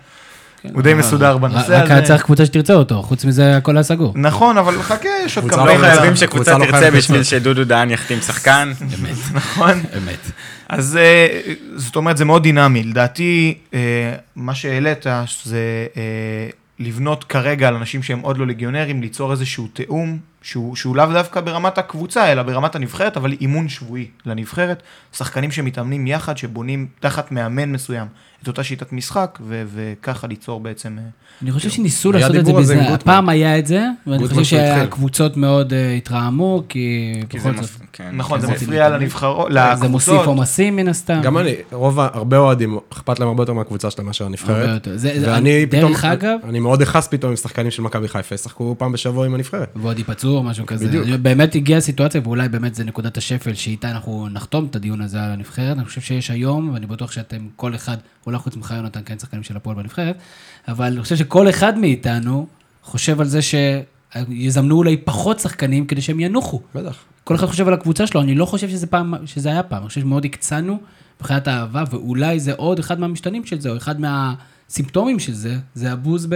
[SPEAKER 4] הוא די מסודר בנושא
[SPEAKER 1] רק היה
[SPEAKER 4] הזה.
[SPEAKER 1] צריך קבוצה שתרצה אותו, חוץ מזה הכל היה סגור.
[SPEAKER 4] נכון, אבל חכה, יש עוד כמה...
[SPEAKER 5] לא חייבים
[SPEAKER 3] חייבים
[SPEAKER 5] קבוצה
[SPEAKER 3] שקבוצה
[SPEAKER 5] לא
[SPEAKER 3] תרצה בשביל. שדודו דהן יחתים שחקן.
[SPEAKER 1] אמת,
[SPEAKER 4] נכון.
[SPEAKER 1] אמת.
[SPEAKER 4] אז אה, זאת אומרת, זה מאוד דינמי. לדעתי, אה, מה שהעלית זה אה, לבנות כרגע על אנשים שהם עוד לא ליגיונרים, ליצור איזשהו תיאום, שהוא, שהוא לאו דווקא ברמת הקבוצה, אלא ברמת הנבחרת, אבל אימון שבועי לנבחרת. שחקנים שמתאמנים יחד, שבונים תחת מאמן מסוים את אותה שיטת משחק, ו- וככה ליצור בעצם... אה,
[SPEAKER 1] אני חושב שניסו לעשות את זה
[SPEAKER 5] זה
[SPEAKER 1] בזה,
[SPEAKER 5] גוטמן.
[SPEAKER 1] הפעם היה את זה, ואני חושב. שהקבוצות מאוד אה, התרעמו, כי
[SPEAKER 3] כי זה
[SPEAKER 1] בכל זאת,
[SPEAKER 3] מפ- כן.
[SPEAKER 4] נכון, זה
[SPEAKER 1] רוצים
[SPEAKER 4] מפריע. לנבחרות,
[SPEAKER 1] זה מוסיף
[SPEAKER 4] לקבוצות.
[SPEAKER 1] עומסים מן הסתם.
[SPEAKER 5] גם אני, רוב, הרבה אוהדים, אכפת להם הרבה יותר מהקבוצה שלהם מאשר הנבחרת.
[SPEAKER 1] זה- זה-
[SPEAKER 5] ואני פתאום,
[SPEAKER 1] דרך אגב,
[SPEAKER 5] אני מאוד אכעס פתאום עם שחקנים של מכבי חיפה, ישחקו פעם בשבוע עם הנבחרת.
[SPEAKER 1] ועוד ייפצעו או משהו כזה.
[SPEAKER 5] בדיוק.
[SPEAKER 1] באמת הגיעה סיטואציה, ואולי באמת זה נקודת השפל שאיתה אנחנו נחתום את הדיון הזה על הנבחרת. אני חושב שיש היום, ואני בטוח שאתם, כל אחד, אולי חוץ ממך יונתן, כן שחקנים של הפועל בנבחרת, אבל אני חושב שכל אחד מאיתנו חושב על זה שיזמנו אולי פחות שחקנים כדי שהם ינוחו.
[SPEAKER 5] בטח.
[SPEAKER 1] כל אחד חושב על הקבוצה שלו, אני לא חושב שזה, פעם, שזה היה פעם, אני חושב שמאוד הקצנו מבחינת האהבה, ואולי זה עוד אחד מהמשתנים של זה, או אחד מהסימפטומים של זה, זה הבוז ב-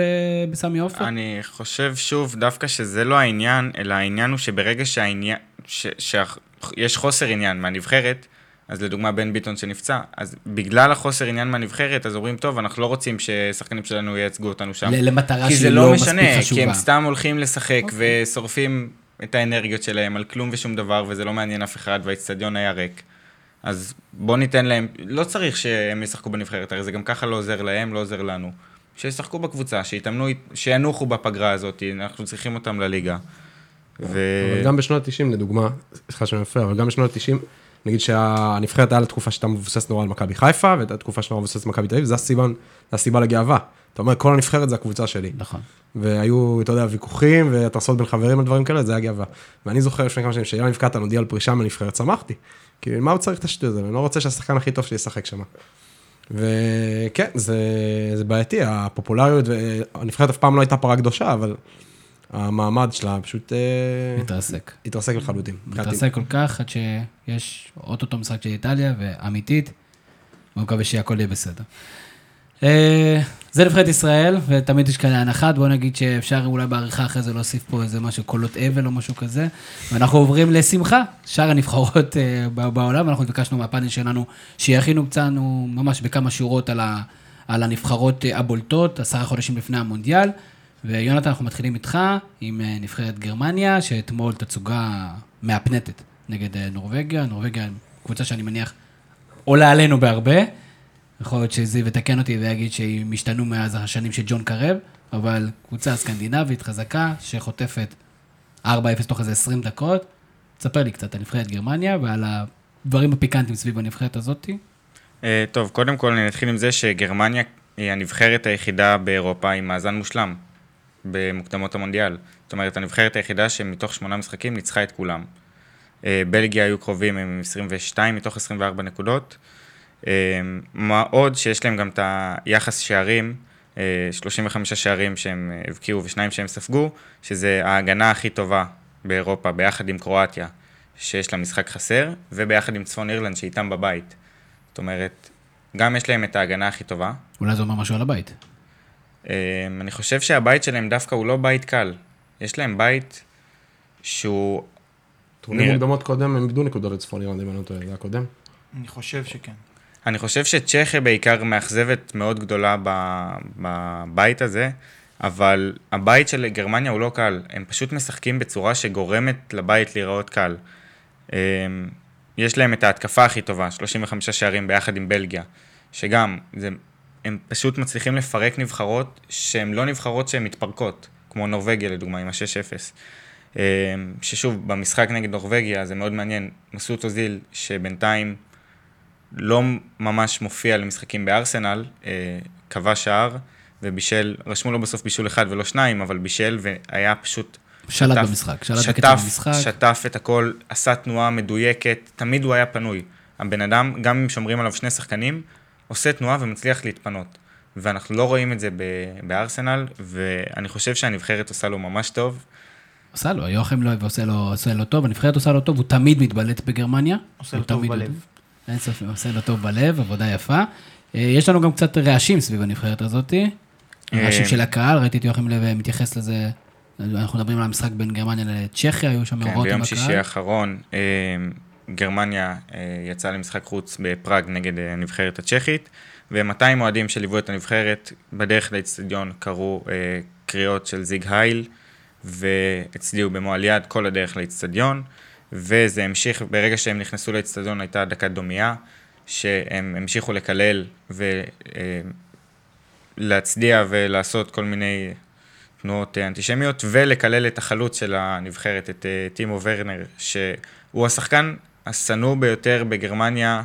[SPEAKER 1] בסמי עופר.
[SPEAKER 3] אני חושב שוב, דווקא שזה לא העניין, אלא העניין הוא שברגע שהעניין, ש- שיש חוסר עניין מהנבחרת, אז לדוגמה בן ביטון שנפצע, אז בגלל החוסר עניין מהנבחרת, אז אומרים, טוב, אנחנו לא רוצים ששחקנים שלנו ייצגו אותנו שם.
[SPEAKER 1] למטרה
[SPEAKER 3] כי
[SPEAKER 1] שהיא
[SPEAKER 3] זה
[SPEAKER 1] לא
[SPEAKER 3] לא
[SPEAKER 1] מספיק
[SPEAKER 3] משנה,
[SPEAKER 1] חשובה.
[SPEAKER 3] כי הם סתם הולכים לשחק ושורפים את האנרגיות שלהם על כלום ושום דבר, וזה לא מעניין אף אחד, והאיצטדיון היה ריק. אז בוא ניתן להם, לא צריך שהם ישחקו בנבחרת, הרי זה גם ככה לא עוזר להם, לא עוזר לנו. שישחקו בקבוצה, שיתאמנו, שינוחו בפגרה הזאת, אנחנו צריכים אותם לליגה. ו...
[SPEAKER 5] אבל גם בשנות ה-90, לדוגמה, סליחה שאני מפריע, אבל גם בשנות ה-90, נגיד שהנבחרת היה לה תקופה שהייתה מבוססת נורא על מכבי חיפה, והייתה תקופה שנורא מבוססת על מכבי תל אביב, זה הסיבה, הסיבה לגאווה. אתה אומר, כל הנבחרת זה הקבוצה שלי.
[SPEAKER 1] נכון.
[SPEAKER 5] והיו, אתה יודע, ויכוחים והתרסות בין חברים על דברים כאלה, זה היה גאווה. ואני זוכר לפני כמה שנים, שאילן קטן הודיע על פרישה מהנבחרת, שמחתי. כי מה הוא צריך את השטות הזה? אני לא רוצה שהשחקן הכי טוב שלי ישחק שם. וכן, זה, זה בעייתי, הפופולריות, והנבחרת אף פעם לא הייתה פרה קדושה, אבל המעמד שלה פשוט אה,
[SPEAKER 1] מתרסק.
[SPEAKER 5] התרסק לחלוטין.
[SPEAKER 1] מתרסק כל כך, עד שיש אוטוטו משחק של איטליה, ואמיתית, ואני מקווה שהכל יהיה בסדר. אה, זה נבחרת ישראל, ותמיד יש כאן הנחה, בואו נגיד שאפשר אולי בעריכה אחרי זה להוסיף פה איזה משהו, קולות אבל או משהו כזה. ואנחנו עוברים לשמחה, שאר הנבחרות אה, בעולם, אנחנו ביקשנו מהפאנל שלנו שיכינו קצנו ממש בכמה שורות על, ה, על הנבחרות אה, הבולטות, עשרה חודשים לפני המונדיאל. ויונתן, אנחנו מתחילים איתך עם אה, נבחרת גרמניה, שאתמול תצוגה מהפנטת נגד אה, נורבגיה. נורבגיה, קבוצה שאני מניח עולה עלינו בהרבה. יכול להיות שזיו יתקן אותי ויגיד שהם השתנו מאז השנים של ג'ון קרב, אבל קבוצה סקנדינבית חזקה שחוטפת 4-0 תוך איזה 20 דקות. תספר לי קצת על נבחרת גרמניה ועל הדברים הפיקנטיים סביב הנבחרת הזאתי.
[SPEAKER 3] אה, טוב, קודם כל אני אתחיל עם זה שגרמניה היא הנבחרת היחידה באירופה עם מאזן מושלם במוקדמות המונדיאל. זאת אומרת, הנבחרת היחידה שמתוך שמונה משחקים ניצחה את כולם. אה, בלגיה היו קרובים עם 22 מתוך 24 נקודות. אה, מה עוד שיש להם גם את היחס שערים, אה, 35 שערים שהם אה, הבקיעו ושניים שהם ספגו, שזה ההגנה הכי טובה באירופה, ביחד עם קרואטיה, שיש לה משחק חסר, וביחד עם צפון אירלנד שאיתם בבית. זאת אומרת, גם יש להם את ההגנה הכי טובה.
[SPEAKER 1] אולי זה אומר משהו על הבית.
[SPEAKER 3] אה, אני חושב שהבית שלהם דווקא הוא לא בית קל. יש להם בית שהוא...
[SPEAKER 5] טורניר מוקדמות קודם, הם איבדו נקודות לצפון אירלנד, אם אני לא טועה, זה היה קודם.
[SPEAKER 4] אני חושב שכן.
[SPEAKER 3] אני חושב שצ'כיה בעיקר מאכזבת מאוד גדולה בבית הזה, אבל הבית של גרמניה הוא לא קל. הם פשוט משחקים בצורה שגורמת לבית להיראות קל. אה, יש להם את ההתקפה הכי טובה, 35 שערים ביחד עם בלגיה, שגם, זה, הם פשוט מצליחים לפרק נבחרות שהן לא נבחרות שהן מתפרקות, כמו נורבגיה לדוגמה, עם ה-6-0. אה, ששוב, במשחק נגד נורבגיה זה מאוד מעניין, מסות אוזיל, שבינתיים לא ממש מופיע למשחקים בארסנל, אה, קבע שער, ובישל, רשמו לו בסוף בישול אחד ולא שניים, אבל בישל והיה פשוט...
[SPEAKER 1] שלט במשחק, שלט בקצב
[SPEAKER 3] שטף,
[SPEAKER 1] המשחק.
[SPEAKER 3] שטף את הכל, עשה תנועה מדויקת, תמיד הוא היה פנוי. הבן אדם, גם אם שומרים עליו שני שחקנים, עושה תנועה ומצליח להתפנות. ואנחנו לא רואים את זה ב- בארסנל, ואני חושב שהנבחרת עושה לו ממש טוב.
[SPEAKER 1] עושה לו, יוחם לא ועושה לו, עושה לו טוב, הנבחרת עושה לו טוב, הוא תמיד מתבלט בגרמניה.
[SPEAKER 4] עושה לו טוב
[SPEAKER 1] תמיד-
[SPEAKER 4] בלב.
[SPEAKER 1] אין ספק, עושה לו טוב בלב, עבודה יפה. אה, יש לנו גם קצת רעשים סביב הנבחרת הזאת. רעשים
[SPEAKER 3] אה,
[SPEAKER 1] של הקהל, ראיתי את יוחם לב מתייחס לזה, אנחנו מדברים על המשחק בין גרמניה לצ'כיה, היו שם
[SPEAKER 3] כן,
[SPEAKER 1] מאורעות עם
[SPEAKER 3] ביום
[SPEAKER 1] הקהל.
[SPEAKER 3] שישי האחרון, אה, גרמניה אה, יצאה למשחק חוץ בפראג נגד אה, הנבחרת הצ'כית, ו-200 אוהדים שליוו את הנבחרת בדרך לאצטדיון קראו אה, קריאות של זיג הייל, והצדיעו במועל יד כל הדרך לאצטדיון, וזה המשיך, ברגע שהם נכנסו לאצטדיון הייתה דקת דומייה, שהם המשיכו לקלל ולהצדיע ולעשות כל מיני תנועות אנטישמיות, ולקלל את החלוץ של הנבחרת, את טימו ורנר, שהוא השחקן השנוא ביותר בגרמניה,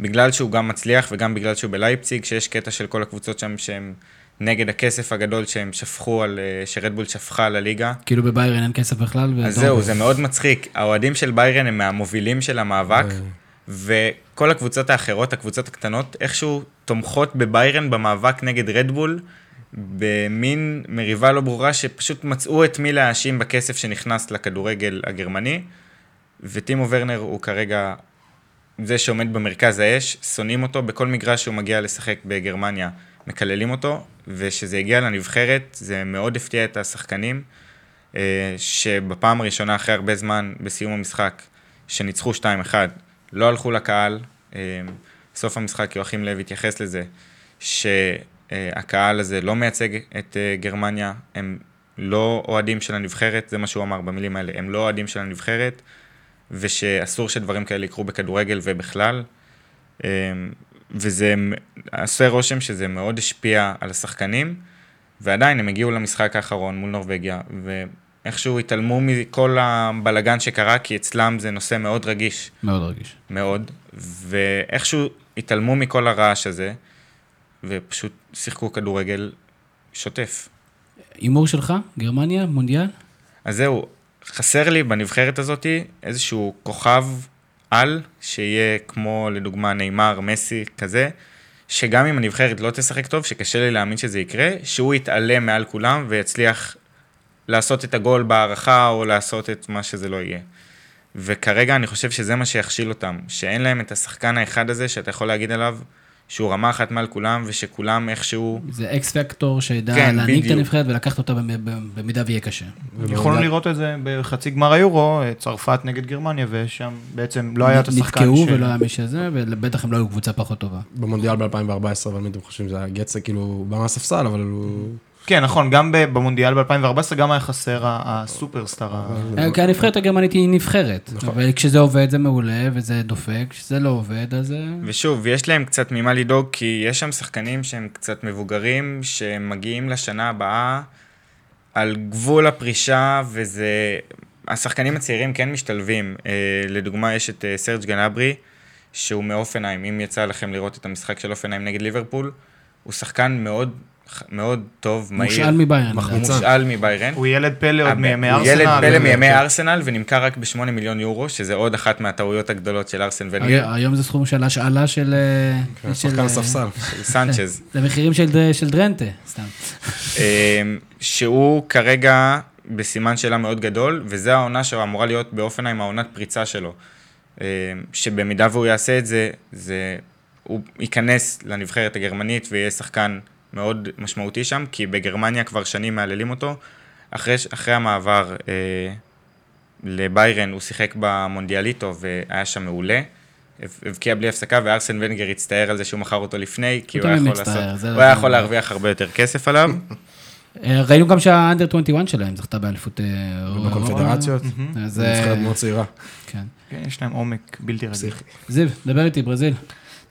[SPEAKER 3] בגלל שהוא גם מצליח וגם בגלל שהוא בלייפציג, שיש קטע של כל הקבוצות שם שהם נגד הכסף הגדול שהם שפכו על, אה, שרדבול שפכה על הליגה.
[SPEAKER 1] כאילו בביירן אין כסף בכלל.
[SPEAKER 3] אז זהו, זה מאוד מצחיק. האוהדים של ביירן הם מהמובילים של המאבק, וכל הקבוצות האחרות, הקבוצות הקטנות, איכשהו תומכות בביירן במאבק נגד רדבול, במין מריבה לא ברורה, שפשוט מצאו את מי להאשים בכסף שנכנס לכדורגל הגרמני, וטימו ורנר הוא כרגע זה שעומד במרכז האש, שונאים אותו, בכל מגרש שהוא מגיע לשחק בגרמניה, מקללים אותו, וכשזה הגיע לנבחרת, זה מאוד הפתיע את השחקנים. אה, שבפעם הראשונה אחרי הרבה זמן בסיום המשחק, שניצחו 2-1, לא הלכו לקהל. אה, סוף המשחק יואכים לב התייחס לזה, שהקהל הזה לא מייצג את אה, גרמניה, הם לא אוהדים של הנבחרת, זה מה שהוא אמר במילים האלה, הם לא אוהדים של הנבחרת, ושאסור שדברים כאלה יקרו בכדורגל ובכלל. אה, וזה עושה רושם שזה מאוד השפיע על השחקנים, ועדיין הם הגיעו למשחק האחרון מול נורבגיה, ואיכשהו התעלמו מכל הבלגן שקרה, כי אצלם זה נושא מאוד רגיש,
[SPEAKER 1] מאוד רגיש.
[SPEAKER 3] מאוד, ואיכשהו התעלמו מכל הרעש הזה, ופשוט שיחקו כדורגל שוטף.
[SPEAKER 1] הימור שלך, גרמניה, מונדיאל?
[SPEAKER 3] אז זהו, חסר לי בנבחרת הזאת איזשהו כוכב על, שיהיה כמו לדוגמה נאמר, מסי, כזה, שגם אם הנבחרת לא תשחק טוב, שקשה לי להאמין שזה יקרה, שהוא יתעלה מעל כולם ויצליח לעשות את הגול בהערכה או לעשות את מה שזה לא יהיה. וכרגע אני חושב שזה מה שיכשיל אותם, שאין להם את השחקן האחד הזה שאתה יכול להגיד עליו שהוא רמה אחת מעל כולם ושכולם איכשהו...
[SPEAKER 1] זה אקס פקטור שידע
[SPEAKER 3] כן,
[SPEAKER 1] להנהיג את. הנבחרת ולקחת אותה במ- במ- במידה ויהיה קשה.
[SPEAKER 4] יכולנו לראות את זה בחצי גמר היורו, צרפת נגד גרמניה, ושם בעצם לא היה את השחקן
[SPEAKER 1] נתקעו ולא היה מי שזה, ובטח הם לא היו קבוצה פחות טובה.
[SPEAKER 5] במונדיאל ב-2014, אבל מי אתם חושבים שזה היה גצה, כאילו, בא מהספסל, אבל הוא...
[SPEAKER 4] כן, נכון, גם במונדיאל ב-2014 גם היה חסר הסופרסטאר.
[SPEAKER 1] אה, כי הנבחרת הגרמנית היא נבחרת,
[SPEAKER 5] נכון.
[SPEAKER 1] אבל כשזה עובד זה מעולה וזה דופק, כשזה לא עובד אז... אה,
[SPEAKER 3] ושוב, יש להם קצת ממה לדאוג, כי יש שם שחקנים שהם קצת מבוגרים, שמגיעים לשנה הבאה על גבול הפרישה, וזה... השחקנים הצעירים כן משתלבים. אה, לדוגמה, יש את סרג' גנברי, שהוא מאופנהיים. אם יצא לכם לראות את המשחק של אופנהיים נגד ליברפול, הוא שחקן מאוד, מאוד טוב, מהיר.
[SPEAKER 1] מושאל מביירן.
[SPEAKER 3] הוא. מושאל מביירן.
[SPEAKER 4] הוא ילד פלא עוד מימי
[SPEAKER 3] הוא
[SPEAKER 4] ארסנל.
[SPEAKER 3] ילד פלא מימי ארסנל, ונמכר רק ב-8 מיליון יורו, שזה עוד אחת מהטעויות הגדולות של ארסן ונגר.
[SPEAKER 1] היום- זה סכום של השאלה של... אה,
[SPEAKER 5] כן,
[SPEAKER 1] של,
[SPEAKER 5] שחקן
[SPEAKER 1] אה,
[SPEAKER 5] ספסל.
[SPEAKER 3] סנצ'ז.
[SPEAKER 1] זה מחירים של דרנטה, סתם.
[SPEAKER 3] אמ, שהוא כרגע בסימן שאלה מאוד גדול, וזו העונה שאמורה להיות באופנהיים העונת פריצה שלו. שבמידה והוא יעשה את זה, זה, הוא ייכנס לנבחרת הגרמנית ויהיה שחקן מאוד משמעותי שם, כי בגרמניה כבר שנים מהללים אותו. אחרי, אחרי המעבר אה, לביירן, הוא שיחק במונדיאליטו והיה שם מעולה. הב- הבקיע בלי הפסקה, וארסן ונגר הצטער על זה שהוא מכר אותו לפני, כי
[SPEAKER 1] הוא
[SPEAKER 3] היה יכול
[SPEAKER 1] מצטער,
[SPEAKER 3] לעשות,
[SPEAKER 1] זה
[SPEAKER 3] הוא היה
[SPEAKER 1] לא-
[SPEAKER 3] יכול להרוויח הרבה יותר כסף עליו.
[SPEAKER 1] אה, ראינו גם שהאנדר 21 שלהם זכתה באליפות... אה,
[SPEAKER 5] בקונפדרציות. נבחרת
[SPEAKER 1] אה,
[SPEAKER 5] מאוד צעירה.
[SPEAKER 1] כן.
[SPEAKER 4] כן, יש להם עומק בלתי רגיל.
[SPEAKER 1] זיו, דבר איתי, ברזיל.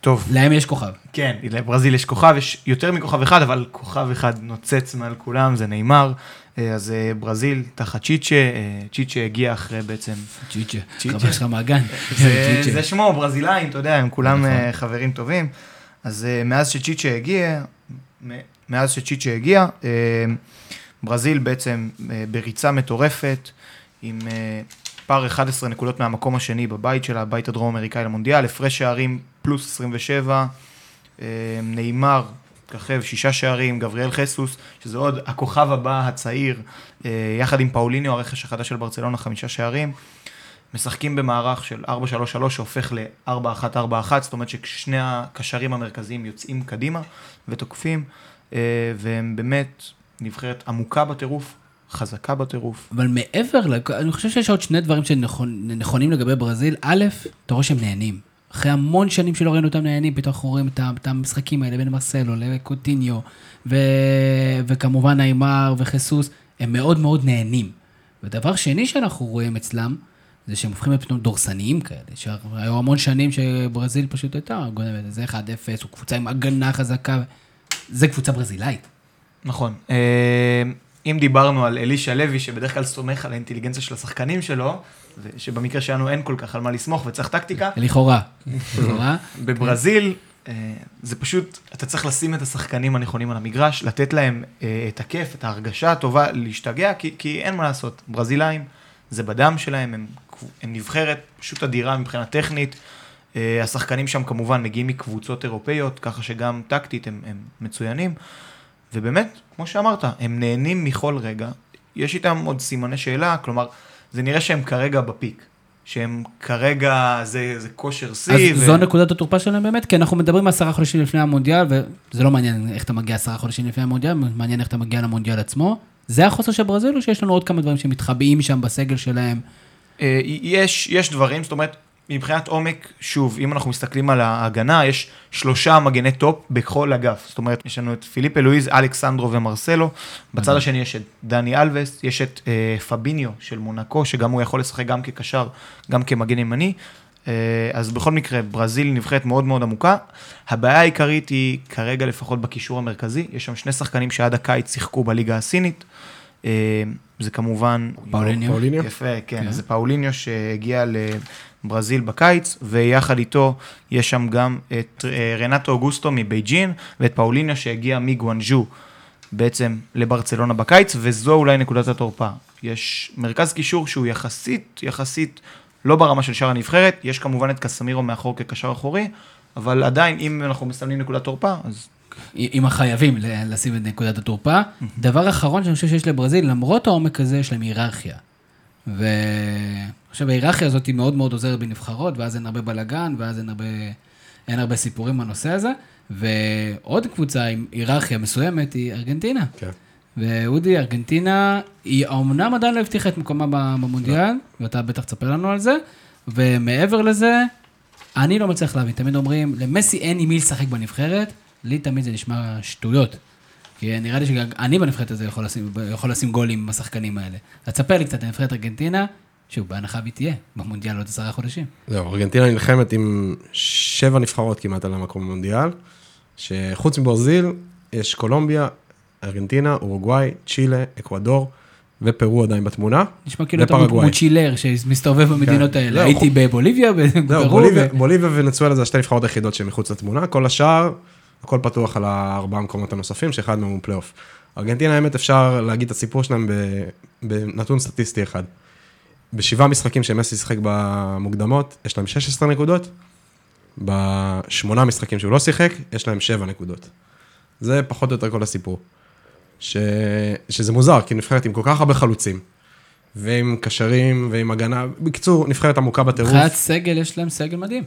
[SPEAKER 4] טוב,
[SPEAKER 1] להם יש כוכב.
[SPEAKER 4] כן, לברזיל יש כוכב, יש יותר מכוכב אחד, אבל כוכב אחד נוצץ מעל כולם, זה נאמר. אה, אז אה, ברזיל תחת צ'יצ'ה, אה, צ'יצ'ה הגיע אחרי בעצם...
[SPEAKER 1] צ'יצ'ה.
[SPEAKER 4] צ'יצ'ה.
[SPEAKER 1] חבר שלך מהגן.
[SPEAKER 4] זה, שמו, ברזילאים, אתה יודע, הם כולם
[SPEAKER 1] נכון.
[SPEAKER 4] חברים טובים. אז מאז שצ'יצ'ה הגיע, מאז שצ'יצ'ה הגיע, ברזיל בעצם בריצה מטורפת, עם פער 11 נקודות מהמקום השני בבית שלה, הבית הדרום-אמריקאי למונדיאל, הפרש שערים פלוס 27, אה, נאמר, ככב שישה שערים, גבריאל חסוס, שזה עוד הכוכב הבא הצעיר, אה, יחד עם פאוליניו, הרכש החדש של ברצלונה, חמישה שערים. משחקים במערך של 4-3-3 שהופך ל-4-1-4-1, זאת אומרת ששני הקשרים המרכזיים יוצאים קדימה ותוקפים, אה, והם באמת נבחרת עמוקה בטירוף, חזקה בטירוף.
[SPEAKER 1] אבל מעבר, אני חושב שיש עוד שני דברים שנכונים לגבי ברזיל. א', אתה רואה שהם נהנים. אחרי המון שנים שלא ראינו אותם נהנים, פתאום אנחנו רואים את המשחקים האלה בין מרסלו לקוטיניו, ו... וכמובן נעימר וחיסוס, הם מאוד מאוד נהנים. ודבר שני שאנחנו רואים אצלם, זה שהם הופכים להיות פתאום דורסניים כאלה, שהיו המון שנים שברזיל פשוט הייתה גונבת איזה 1-0, או קבוצה עם הגנה חזקה, זה קבוצה ברזילאית.
[SPEAKER 4] נכון. אם דיברנו על אלישע לוי, שבדרך כלל סומך על האינטליגנציה של השחקנים שלו, ושבמקרה שלנו אין כל כך על מה לסמוך וצריך טקטיקה,
[SPEAKER 1] לכאורה. לכאורה.
[SPEAKER 4] בברזיל, אה, זה פשוט, אתה צריך לשים את השחקנים הנכונים על המגרש, לתת להם אה, את הכיף, את ההרגשה הטובה, להשתגע, כי, כי אין מה לעשות. ברזילאים, זה בדם שלהם, הם, הם נבחרת פשוט אדירה מבחינה טכנית. אה, השחקנים שם כמובן מגיעים מקבוצות אירופאיות, ככה שגם טקטית הם, הם מצוינים. ובאמת, כמו שאמרת, הם נהנים מכל רגע. יש איתם עוד סימני שאלה, כלומר, זה נראה שהם כרגע בפיק. שהם כרגע, זה, זה כושר שיא.
[SPEAKER 1] אז זו נקודת התורפה שלהם באמת, כי אנחנו מדברים עשרה חודשים לפני המונדיאל, וזה לא מעניין איך אתה מגיע עשרה חודשים לפני המונדיאל, מעניין איך אתה מגיע למונדיאל עצמו. זה החוסר של ברזיל, או שיש לנו עוד כמה דברים שמתחבאים שם בסגל שלהם?
[SPEAKER 4] אה, יש, יש דברים, זאת אומרת, מבחינת עומק, שוב, אם אנחנו מסתכלים על ההגנה, יש שלושה מגני טופ בכל אגף. זאת אומרת, יש לנו את פיליפה לואיז, אלכס סנדרו ומרסלו. בצד השני יש את דני אלווס, יש את אה, פביניו של מונקו, שגם הוא יכול לשחק גם כקשר, גם כמגן ימני. אה, אז בכל מקרה, ברזיל נבחרת מאוד מאוד עמוקה. הבעיה העיקרית היא כרגע לפחות בקישור המרכזי. יש שם שני שחקנים שעד הקיץ שיחקו בליגה הסינית. אה, זה כמובן...
[SPEAKER 1] פאוליניו.
[SPEAKER 5] פאוליניו?
[SPEAKER 4] יפה, כן.
[SPEAKER 1] כן.
[SPEAKER 4] זה פאוליניו שהגיע לברזיל בקיץ, ויחד איתו יש שם גם את אה, רנטו אוגוסטו מבייג'ין, ואת פאוליניו שהגיע מגואנג'ו בעצם לברצלונה בקיץ, וזו אולי נקודת התורפה. יש מרכז קישור שהוא יחסית, יחסית לא ברמה של שאר הנבחרת, יש כמובן את קסמירו מאחור כקשר אחורי, אבל עדיין, אם אנחנו מסמנים נקודת תורפה, אז
[SPEAKER 1] אם החייבים לשים את נקודת התורפה. דבר אחרון שאני חושב שיש לברזיל, למרות העומק הזה, יש להם היררכיה. חושב ההיררכיה הזאת היא מאוד מאוד עוזרת בנבחרות, ואז אין הרבה בלאגן, ואז אין הרבה, אין הרבה סיפורים בנושא הזה. ועוד קבוצה עם היררכיה מסוימת היא ארגנטינה.
[SPEAKER 5] כן.
[SPEAKER 1] ואודי, ארגנטינה, היא אמנם עדיין לא הבטיחה את מקומה במונדיאל, ואתה בטח תספר לנו על זה, ומעבר לזה, אני לא מצליח להבין, תמיד אומרים, למסי אין עם מי לשחק בנבחרת, לי תמיד זה נשמע שטויות. כי נראה לי שאני בנבחרת הזה יכול לשים, יכול לשים גולים עם השחקנים האלה. אז תספר לי קצת על נבחרת ארגנטינה, שוב, בהנחה והיא תהיה, במונדיאל עוד עשרה חודשים.
[SPEAKER 5] זהו, ארגנטינה נלחמת עם שבע נבחרות כמעט על המקום במונדיאל, שחוץ מברזיל, יש קולומביה, ארגנטינה, אורוגוואי, צ'ילה, אקוודור ופרו עדיין בתמונה.
[SPEAKER 1] נשמע כאילו אתה. מוצ'ילר שמסתובב במדינות
[SPEAKER 5] כן.
[SPEAKER 1] האלה.
[SPEAKER 5] זהו,
[SPEAKER 1] הייתי בבוליביה, בפרו,
[SPEAKER 5] בוליביה,
[SPEAKER 1] ו-
[SPEAKER 5] בוליביה ונצואלה זה השתי נבחרות היחידות שהן מחוץ לתמונה, כל השאר, הכל פתוח על הארבעה המקומות הנוספים, שאחד מהם הוא פלייאוף. ארגנטינה, האמת, אפשר להגיד את הסיפור שלהם בנתון סטטיסטי אחד. בשבעה משחקים שמסי שיחק במוקדמות, יש להם 16 נקודות, בשמונה משחקים שהוא לא שיחק, יש להם 7 נקודות. זה פחות או יותר כל הסיפור. ש... שזה מוזר, כי נבחרת עם כל כך הרבה חלוצים, ועם קשרים, ועם הגנה, בקיצור, נבחרת עמוקה בטירוף.
[SPEAKER 1] מבחינת סגל, יש להם סגל מדהים.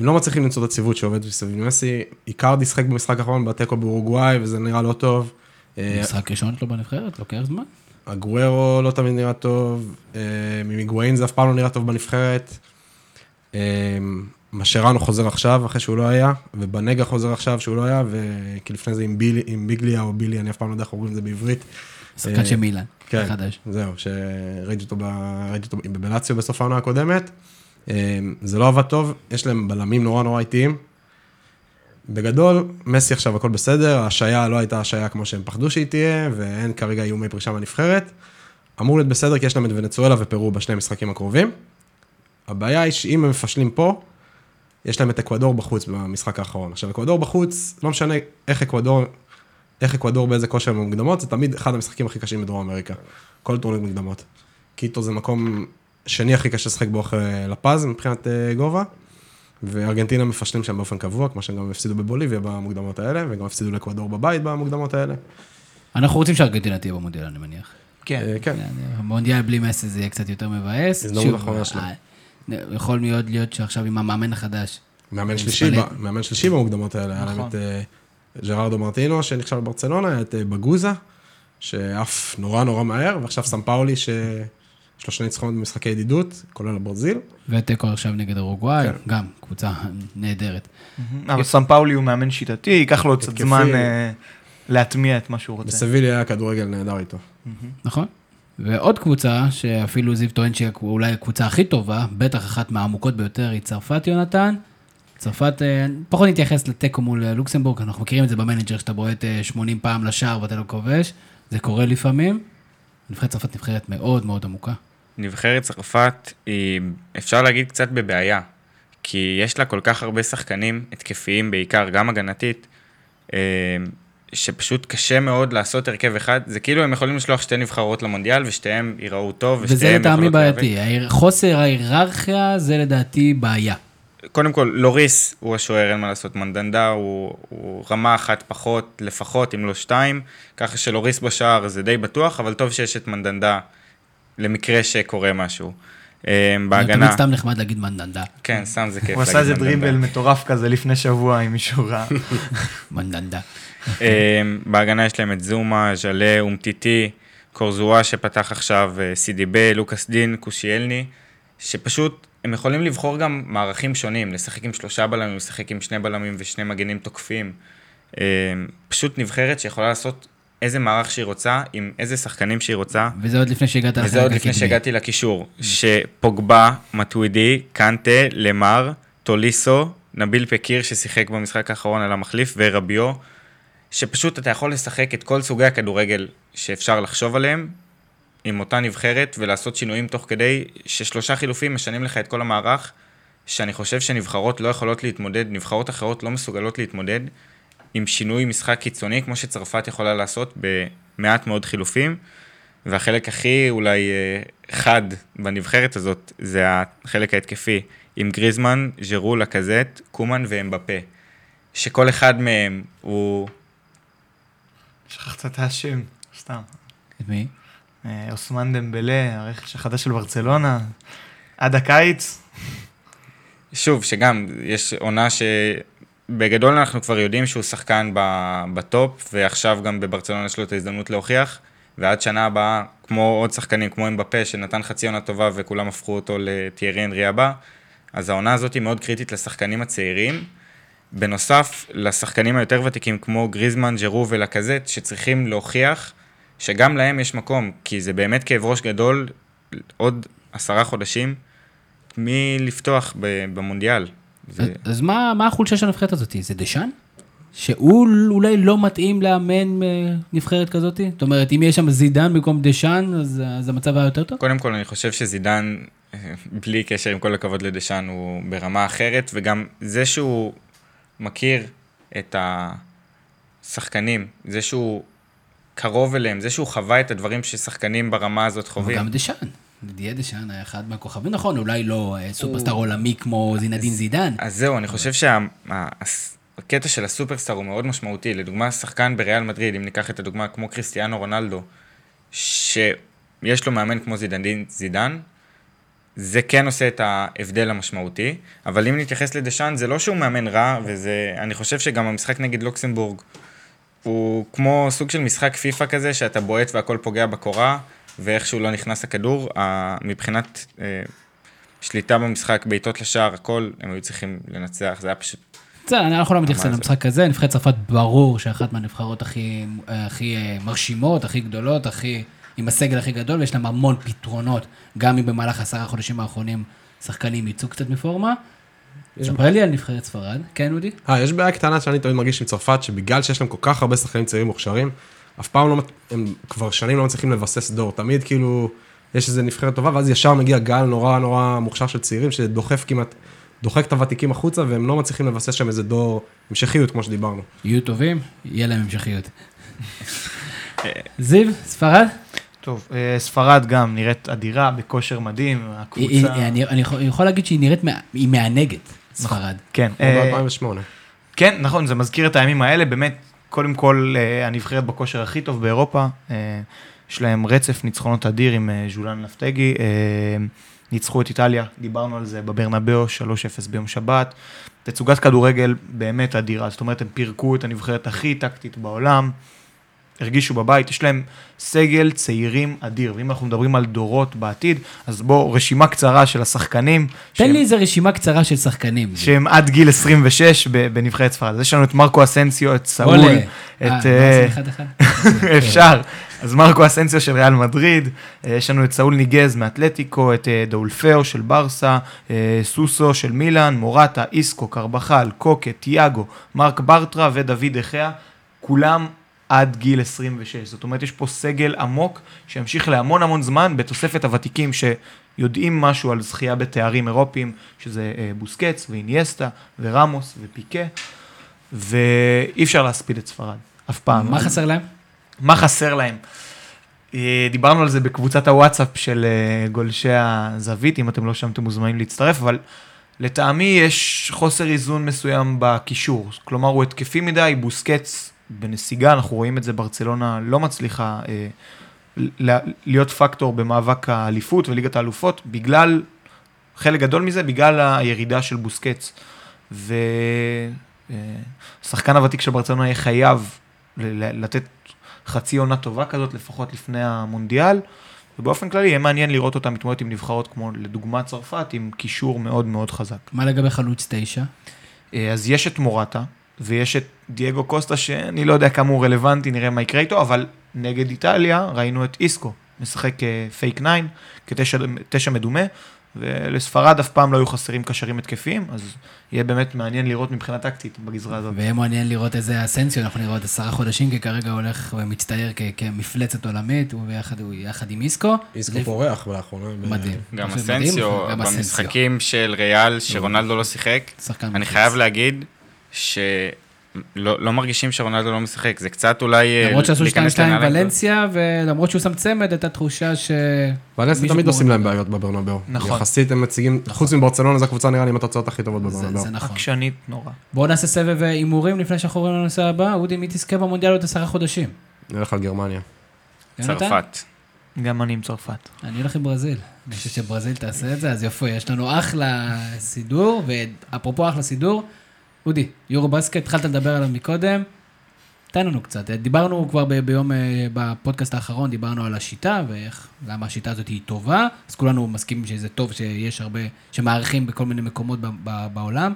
[SPEAKER 5] הם לא מצליחים למצוא את הציוות שעובד מסביב מסי. איקרדי שיחק במשחק האחרון בתיקו באורוגוואי, וזה נראה לא טוב. אה,
[SPEAKER 1] משחק ראשון שלו בנבחרת, לוקח זמן.
[SPEAKER 5] הגוארו לא תמיד נראה טוב, אה, ממיגואין זה אף פעם לא נראה טוב בנבחרת. אה, משרנו חוזר עכשיו, אחרי שהוא לא היה, ובנגה חוזר עכשיו שהוא לא היה, וכי לפני זה עם, בילי, עם ביגליה או בילי, אני אף פעם לא יודע איך אומרים את זה בעברית.
[SPEAKER 1] שחקן של מילאן,
[SPEAKER 5] כן,
[SPEAKER 1] חדש.
[SPEAKER 5] זהו, שראיתי אותו, ב... אותו בבלציו בסוף העונה הקודמת. אה, זה לא עבד טוב, יש להם בלמים נורא נורא איטיים. בגדול, מסי עכשיו הכל בסדר, ההשעיה לא הייתה השעיה כמו שהם פחדו שהיא תהיה, ואין כרגע איומי פרישה מהנבחרת. אמור להיות בסדר כי יש להם את ונצואלה ופרו בשני המשחקים הקרובים. הבעיה היא שאם הם מפשלים פה, יש להם את אקוודור בחוץ במשחק האחרון. עכשיו, אקוודור בחוץ, לא משנה איך אקוודור איך אקוודור באיזה כושר במוקדמות, זה תמיד אחד המשחקים הכי קשים בדרום אמריקה. כל טורניר מוקדמות. קיטו זה מקום שני הכי קשה לשחק בו אחרי לפז מבחינת אה, גובה, וארגנטינה מפשלים שם באופן קבוע, כמו שהם גם הפסידו בבוליביה במוקדמות האלה, וגם הפסידו לאקוודור בבית במוקדמות האלה.
[SPEAKER 1] אנחנו רוצים שארגנטינה תהיה במונדיאל, אני מניח.
[SPEAKER 4] כן.
[SPEAKER 5] אה, כן.
[SPEAKER 1] המונדיאל בלי מסי זה יהיה קצת יותר מבאס.
[SPEAKER 5] הזדמנות אחרונה שלו.
[SPEAKER 1] אה, יכול מאוד להיות שעכשיו עם המאמן החדש.
[SPEAKER 5] מאמן שלישי, מאמן שלישי במוקדמות האלה, היה להם
[SPEAKER 4] נכון.
[SPEAKER 5] את אה, ג'רארדו מרטינו שנכשל בברצלונה, את אה, בגוזה, שעף נורא נורא מהר, ועכשיו סם שני ניצחונות במשחקי ידידות, כולל ברזיל.
[SPEAKER 1] ותיקו עכשיו נגד אורוגוואי,
[SPEAKER 5] כן.
[SPEAKER 1] גם קבוצה נהדרת.
[SPEAKER 4] אבל סמפאולי הוא מאמן שיטתי, ייקח לו עוד קצת. זמן אה, להטמיע את מה שהוא רוצה.
[SPEAKER 5] בסביליה היה כדורגל נהדר איתו.
[SPEAKER 1] נכון? ועוד קבוצה, שאפילו זיו טוען שהיא אולי הקבוצה הכי טובה, בטח אחת מהעמוקות ביותר, היא צרפת, יונתן. צרפת, אה, פחות נתייחס לתיקו מול אה, לוקסמבורג, אנחנו מכירים את זה במנג'ר, שאתה בועט אה, 80 פעם לשער ואתה לא כובש, זה קורה לפעמים. נבחרת צרפת נבחרת מאוד מאוד עמוקה.
[SPEAKER 3] נבחרת צרפת היא, אפשר להגיד, קצת בבעיה. כי יש לה כל כך הרבה שחקנים התקפיים בעיקר, גם הגנתית, אה, שפשוט קשה מאוד לעשות הרכב אחד. זה כאילו הם יכולים לשלוח שתי נבחרות למונדיאל ושתיהם ייראו טוב
[SPEAKER 1] וזה לטעמי. בעייתי. חוסר ההיררכיה זה לדעתי בעיה.
[SPEAKER 3] קודם כל, לוריס הוא השוער, אין מה לעשות. מנדנדה הוא, הוא רמה אחת פחות, לפחות, אם לא שתיים. ככה שלוריס בשער זה די בטוח, אבל טוב שיש את מנדנדה למקרה שקורה משהו. אה,
[SPEAKER 1] זה תמיד
[SPEAKER 3] בהגנה,
[SPEAKER 1] סתם נחמד להגיד מנדנדה.
[SPEAKER 3] כן, סתם זה כיף.
[SPEAKER 4] הוא עשה איזה. דריבל מטורף כזה לפני שבוע עם מישהו רע.
[SPEAKER 1] מנדנדה.
[SPEAKER 3] אה, בהגנה יש להם את זומה, ז'לה, אומטיטי, קורזואה שפתח עכשיו, אה, סידיבה, לוקאס דין, קושיאלני, שפשוט הם יכולים לבחור גם מערכים שונים, לשחק עם שלושה בלמים, לשחק עם שני בלמים ושני מגנים תוקפים. אה, פשוט נבחרת שיכולה לעשות איזה מערך שהיא רוצה, עם איזה שחקנים שהיא רוצה.
[SPEAKER 1] וזה עוד לפני שהגעת לחלק
[SPEAKER 3] וזה עוד לפני
[SPEAKER 1] הקדמי.
[SPEAKER 3] שהגעתי לקישור, שפוגבה, מטווידי, קנטה, למר, טוליסו, נביל פקיר ששיחק במשחק האחרון על המחליף, ורביו, שפשוט אתה יכול לשחק את כל סוגי הכדורגל שאפשר לחשוב עליהם, עם אותה נבחרת, ולעשות שינויים תוך כדי ששלושה חילופים משנים לך את כל המערך, שאני חושב שנבחרות לא יכולות להתמודד, נבחרות אחרות לא מסוגלות להתמודד עם שינוי משחק קיצוני, כמו שצרפת יכולה לעשות במעט מאוד חילופים. והחלק הכי אולי אה, חד בנבחרת הזאת, זה החלק ההתקפי, עם גריזמן, ז'רו, לקזט, קומן ואמבפה. שכל אחד מהם הוא...
[SPEAKER 4] שכחת את השם, סתם.
[SPEAKER 1] את מי?
[SPEAKER 4] אה, אוסמן דמבלה, הרכש החדש של ברצלונה, עד הקיץ.
[SPEAKER 3] שוב, שגם, יש עונה שבגדול אנחנו כבר יודעים שהוא שחקן בטופ, ועכשיו גם בברצלונה יש לו את ההזדמנות להוכיח, ועד שנה הבאה, כמו עוד שחקנים, כמו אמבפה, שנתן חצי עונה טובה וכולם הפכו אותו לטיירי אנרי הבא, אז העונה הזאת היא מאוד קריטית לשחקנים הצעירים. בנוסף, לשחקנים היותר ותיקים כמו גריזמן, ג'רו ולקזט, שצריכים להוכיח שגם להם יש מקום, כי זה באמת כאב ראש גדול, עוד עשרה חודשים, מלפתוח במונדיאל. זה...
[SPEAKER 1] אז- אז מה מה החולשה של הנבחרת הזאת? זה דשאן? שהוא אולי לא מתאים לאמן אה, נבחרת כזאת? זאת אומרת, אם יש שם זידן במקום דשאן, אז אז המצב היה יותר טוב?
[SPEAKER 3] קודם כל, אני חושב שזידן, אה, בלי קשר, עם כל הכבוד לדשאן, הוא ברמה אחרת, וגם זה שהוא מכיר את השחקנים, זה שהוא קרוב אליהם, זה שהוא חווה את הדברים ששחקנים ברמה הזאת
[SPEAKER 1] אבל
[SPEAKER 3] חווים.
[SPEAKER 1] גם דשאן. דיה דשאן היה אחד מהכוכבים, נכון, אולי לא אה, סופרסטאר עולמי כמו זינדין זידן.
[SPEAKER 3] אז זהו, אני חושב שהקטע של הסופרסטאר הוא מאוד משמעותי. לדוגמה, שחקן בריאל מדריד, אם ניקח את הדוגמה כמו קריסטיאנו רונלדו, שיש לו מאמן כמו זידן, זידן, זה כן עושה את ההבדל המשמעותי, אבל אם נתייחס לדשאן, זה לא שהוא מאמן רע, וזה, אני חושב שגם המשחק נגד לוקסמבורג, הוא כמו סוג של משחק פיפא כזה, שאתה בועט והכל פוגע בקורה, ואיכשהו לא נכנס הכדור, מבחינת אה, שליטה במשחק, בעיטות לשער, הכל, הם היו צריכים לנצח, זה היה פשוט...
[SPEAKER 1] בסדר, אנחנו לא מתייחסים? למשחק הזה, נבחרת צרפת ברור שאחת מהנבחרות הכי, הכי אה, מרשימות, הכי גדולות, הכי, עם הסגל הכי גדול, ויש להם המון פתרונות, גם אם במהלך עשרה החודשים האחרונים שחקנים יצאו קצת מפורמה. ספר לי על נבחרת ספרד, כן אודי?
[SPEAKER 5] אה, יש בעיה קטנה שאני תמיד מרגיש עם צרפת, שבגלל שיש להם כל כך הרבה שחקנים צעירים מוכשרים, אף פעם לא, מת- הם כבר שנים לא מצליחים לבסס דור. תמיד כאילו, יש איזה נבחרת טובה, ואז ישר מגיע גל נורא נורא מוכשר של צעירים, שדוחף כמעט, דוחק את הוותיקים החוצה, והם לא מצליחים לבסס שם איזה דור המשכיות, כמו שדיברנו.
[SPEAKER 1] יהיו טובים, יהיה להם המשכיות. זיו, ספרד?
[SPEAKER 4] טוב, אה, ספרד גם נראית אדירה, בכושר מדהים, הקבוצה...
[SPEAKER 1] אני אני יכול- להגיד שהיא נראית, היא מענגת, ספרד.
[SPEAKER 4] כן, אה,
[SPEAKER 5] ב-2008.
[SPEAKER 4] כן, נכון, זה מזכיר את הימים האלה, באמת, קודם כל, אה, הנבחרת בכושר הכי טוב באירופה, אה, יש להם רצף ניצחונות אדיר עם אה, ז'ולן לפטגי, אה, ניצחו את איטליה, דיברנו על זה בברנבאו, 3-0 ביום שבת, תצוגת כדורגל באמת אדירה, זאת אומרת, הם פירקו את הנבחרת הכי טקטית בעולם, הרגישו בבית, יש להם סגל צעירים אדיר, ואם אנחנו מדברים על דורות בעתיד, אז בואו, רשימה קצרה של השחקנים.
[SPEAKER 1] תן
[SPEAKER 4] שהם-
[SPEAKER 1] לי איזה רשימה קצרה של שחקנים.
[SPEAKER 4] שהם עד גיל 26 ב- בנבחרת ספרד. אז יש לנו את מרקו אסנסיו, את סאול. את...
[SPEAKER 1] אה,
[SPEAKER 4] אה,
[SPEAKER 1] אחד?
[SPEAKER 4] אפשר. אז מרקו אסנסיו של ריאל מדריד, אה, יש לנו את סאול ניגז מאתלטיקו, את אה, דאולפאו של ברסה, סוסו של מילאן, מורטה, איסקו, קרבחל, קוקה, תיאגו, מרק ברטרה ודוד דחיה, כולם עד גיל 26. זאת אומרת, יש פה סגל עמוק שימשיך להמון המון זמן בתוספת הוותיקים שיודעים משהו על זכייה בתארים אירופיים, שזה אה, בוסקץ ואיניאסטה ורמוס ופיקה, ואי אפשר להספיד את ספרד, אף פעם.
[SPEAKER 1] מה חסר להם?
[SPEAKER 4] מה חסר להם? אה, דיברנו על זה בקבוצת הוואטסאפ של אה, גולשי הזווית, אם אתם לא שם אתם מוזמנים להצטרף, אבל לטעמי יש חוסר איזון מסוים בקישור. כלומר, הוא התקפי מדי, בוסקץ בנסיגה, אנחנו רואים את זה, ברצלונה לא מצליחה אה, להיות פקטור במאבק האליפות וליגת האלופות, בגלל, חלק גדול מזה, בגלל הירידה של בוסקץ. והשחקן הוותיק של ברצלונה יהיה חייב לתת חצי עונה טובה כזאת, לפחות לפני המונדיאל, ובאופן כללי יהיה מעניין לראות אותם מתמודדת עם נבחרות כמו לדוגמה צרפת, עם קישור מאוד מאוד חזק.
[SPEAKER 1] מה לגבי חלוץ תשע?
[SPEAKER 4] אה, אז יש את מורטה, ויש את דייגו קוסטה, שאני לא יודע כמה הוא רלוונטי, נראה מה יקרה איתו, אבל נגד איטליה ראינו את איסקו, משחק פייק 9, כתשע מדומה, ולספרד אף פעם לא היו חסרים קשרים התקפיים, אז יהיה באמת מעניין לראות מבחינה טקטית בגזרה הזאת.
[SPEAKER 1] ויהיה מעניין לראות איזה אסנסיו, אנחנו נראה עוד עשרה חודשים, כי כרגע הוא הולך ומצטייר כ- כמפלצת עולמית, הוא ביחד, הוא יחד עם איסקו.
[SPEAKER 5] איסקו
[SPEAKER 1] זה
[SPEAKER 5] פורח לאחרונה.
[SPEAKER 1] מדהים.
[SPEAKER 3] גם אסנסיו,
[SPEAKER 1] גם אסנסיו.
[SPEAKER 3] במשחקים של ריאל, שרונלדו לא שיחק, אני. חייב להגיד שלא לא מרגישים שרונלדו לא משחק, זה קצת אולי אה,
[SPEAKER 1] למרות שעשו
[SPEAKER 3] להיכנס
[SPEAKER 1] 2-2 עם
[SPEAKER 3] לנעליים.
[SPEAKER 1] ולנסיה, ולמרות שהוא שם צמד, הייתה תחושה ש...
[SPEAKER 5] ולנסיה תמיד עושים להם. בעיות בברנבאו.
[SPEAKER 4] נכון.
[SPEAKER 5] יחסית הם מציגים, חוץ מברצלונה זו הקבוצה נראה לי עם התוצאות הכי טובות
[SPEAKER 1] זה,
[SPEAKER 5] בברנבאו.
[SPEAKER 1] זה נכון.
[SPEAKER 4] עקשנית נורא.
[SPEAKER 1] בואו נעשה סבב אה, הימורים לפני שאנחנו עוברים לנושא הבא. אודי, מי תזכה במונדיאל עוד עשרה חודשים?
[SPEAKER 5] נלך על גרמניה.
[SPEAKER 3] צרפת.
[SPEAKER 4] גם אני עם צרפת.
[SPEAKER 1] אני הולך עם ברזיל. אני חושב שברזיל תעשה את זה, אז יופי, יש לנו אחלה סידור, ואפרופו אחלה סידור, אודי, יורו בסקט, התחלת לדבר עליו מקודם, תן לנו קצת. דיברנו כבר ב- ביום, אה, בפודקאסט האחרון, דיברנו על השיטה, ואיך, למה השיטה הזאת היא טובה, אז כולנו מסכימים שזה טוב שיש הרבה, שמערכים בכל מיני מקומות ב- ב- בעולם.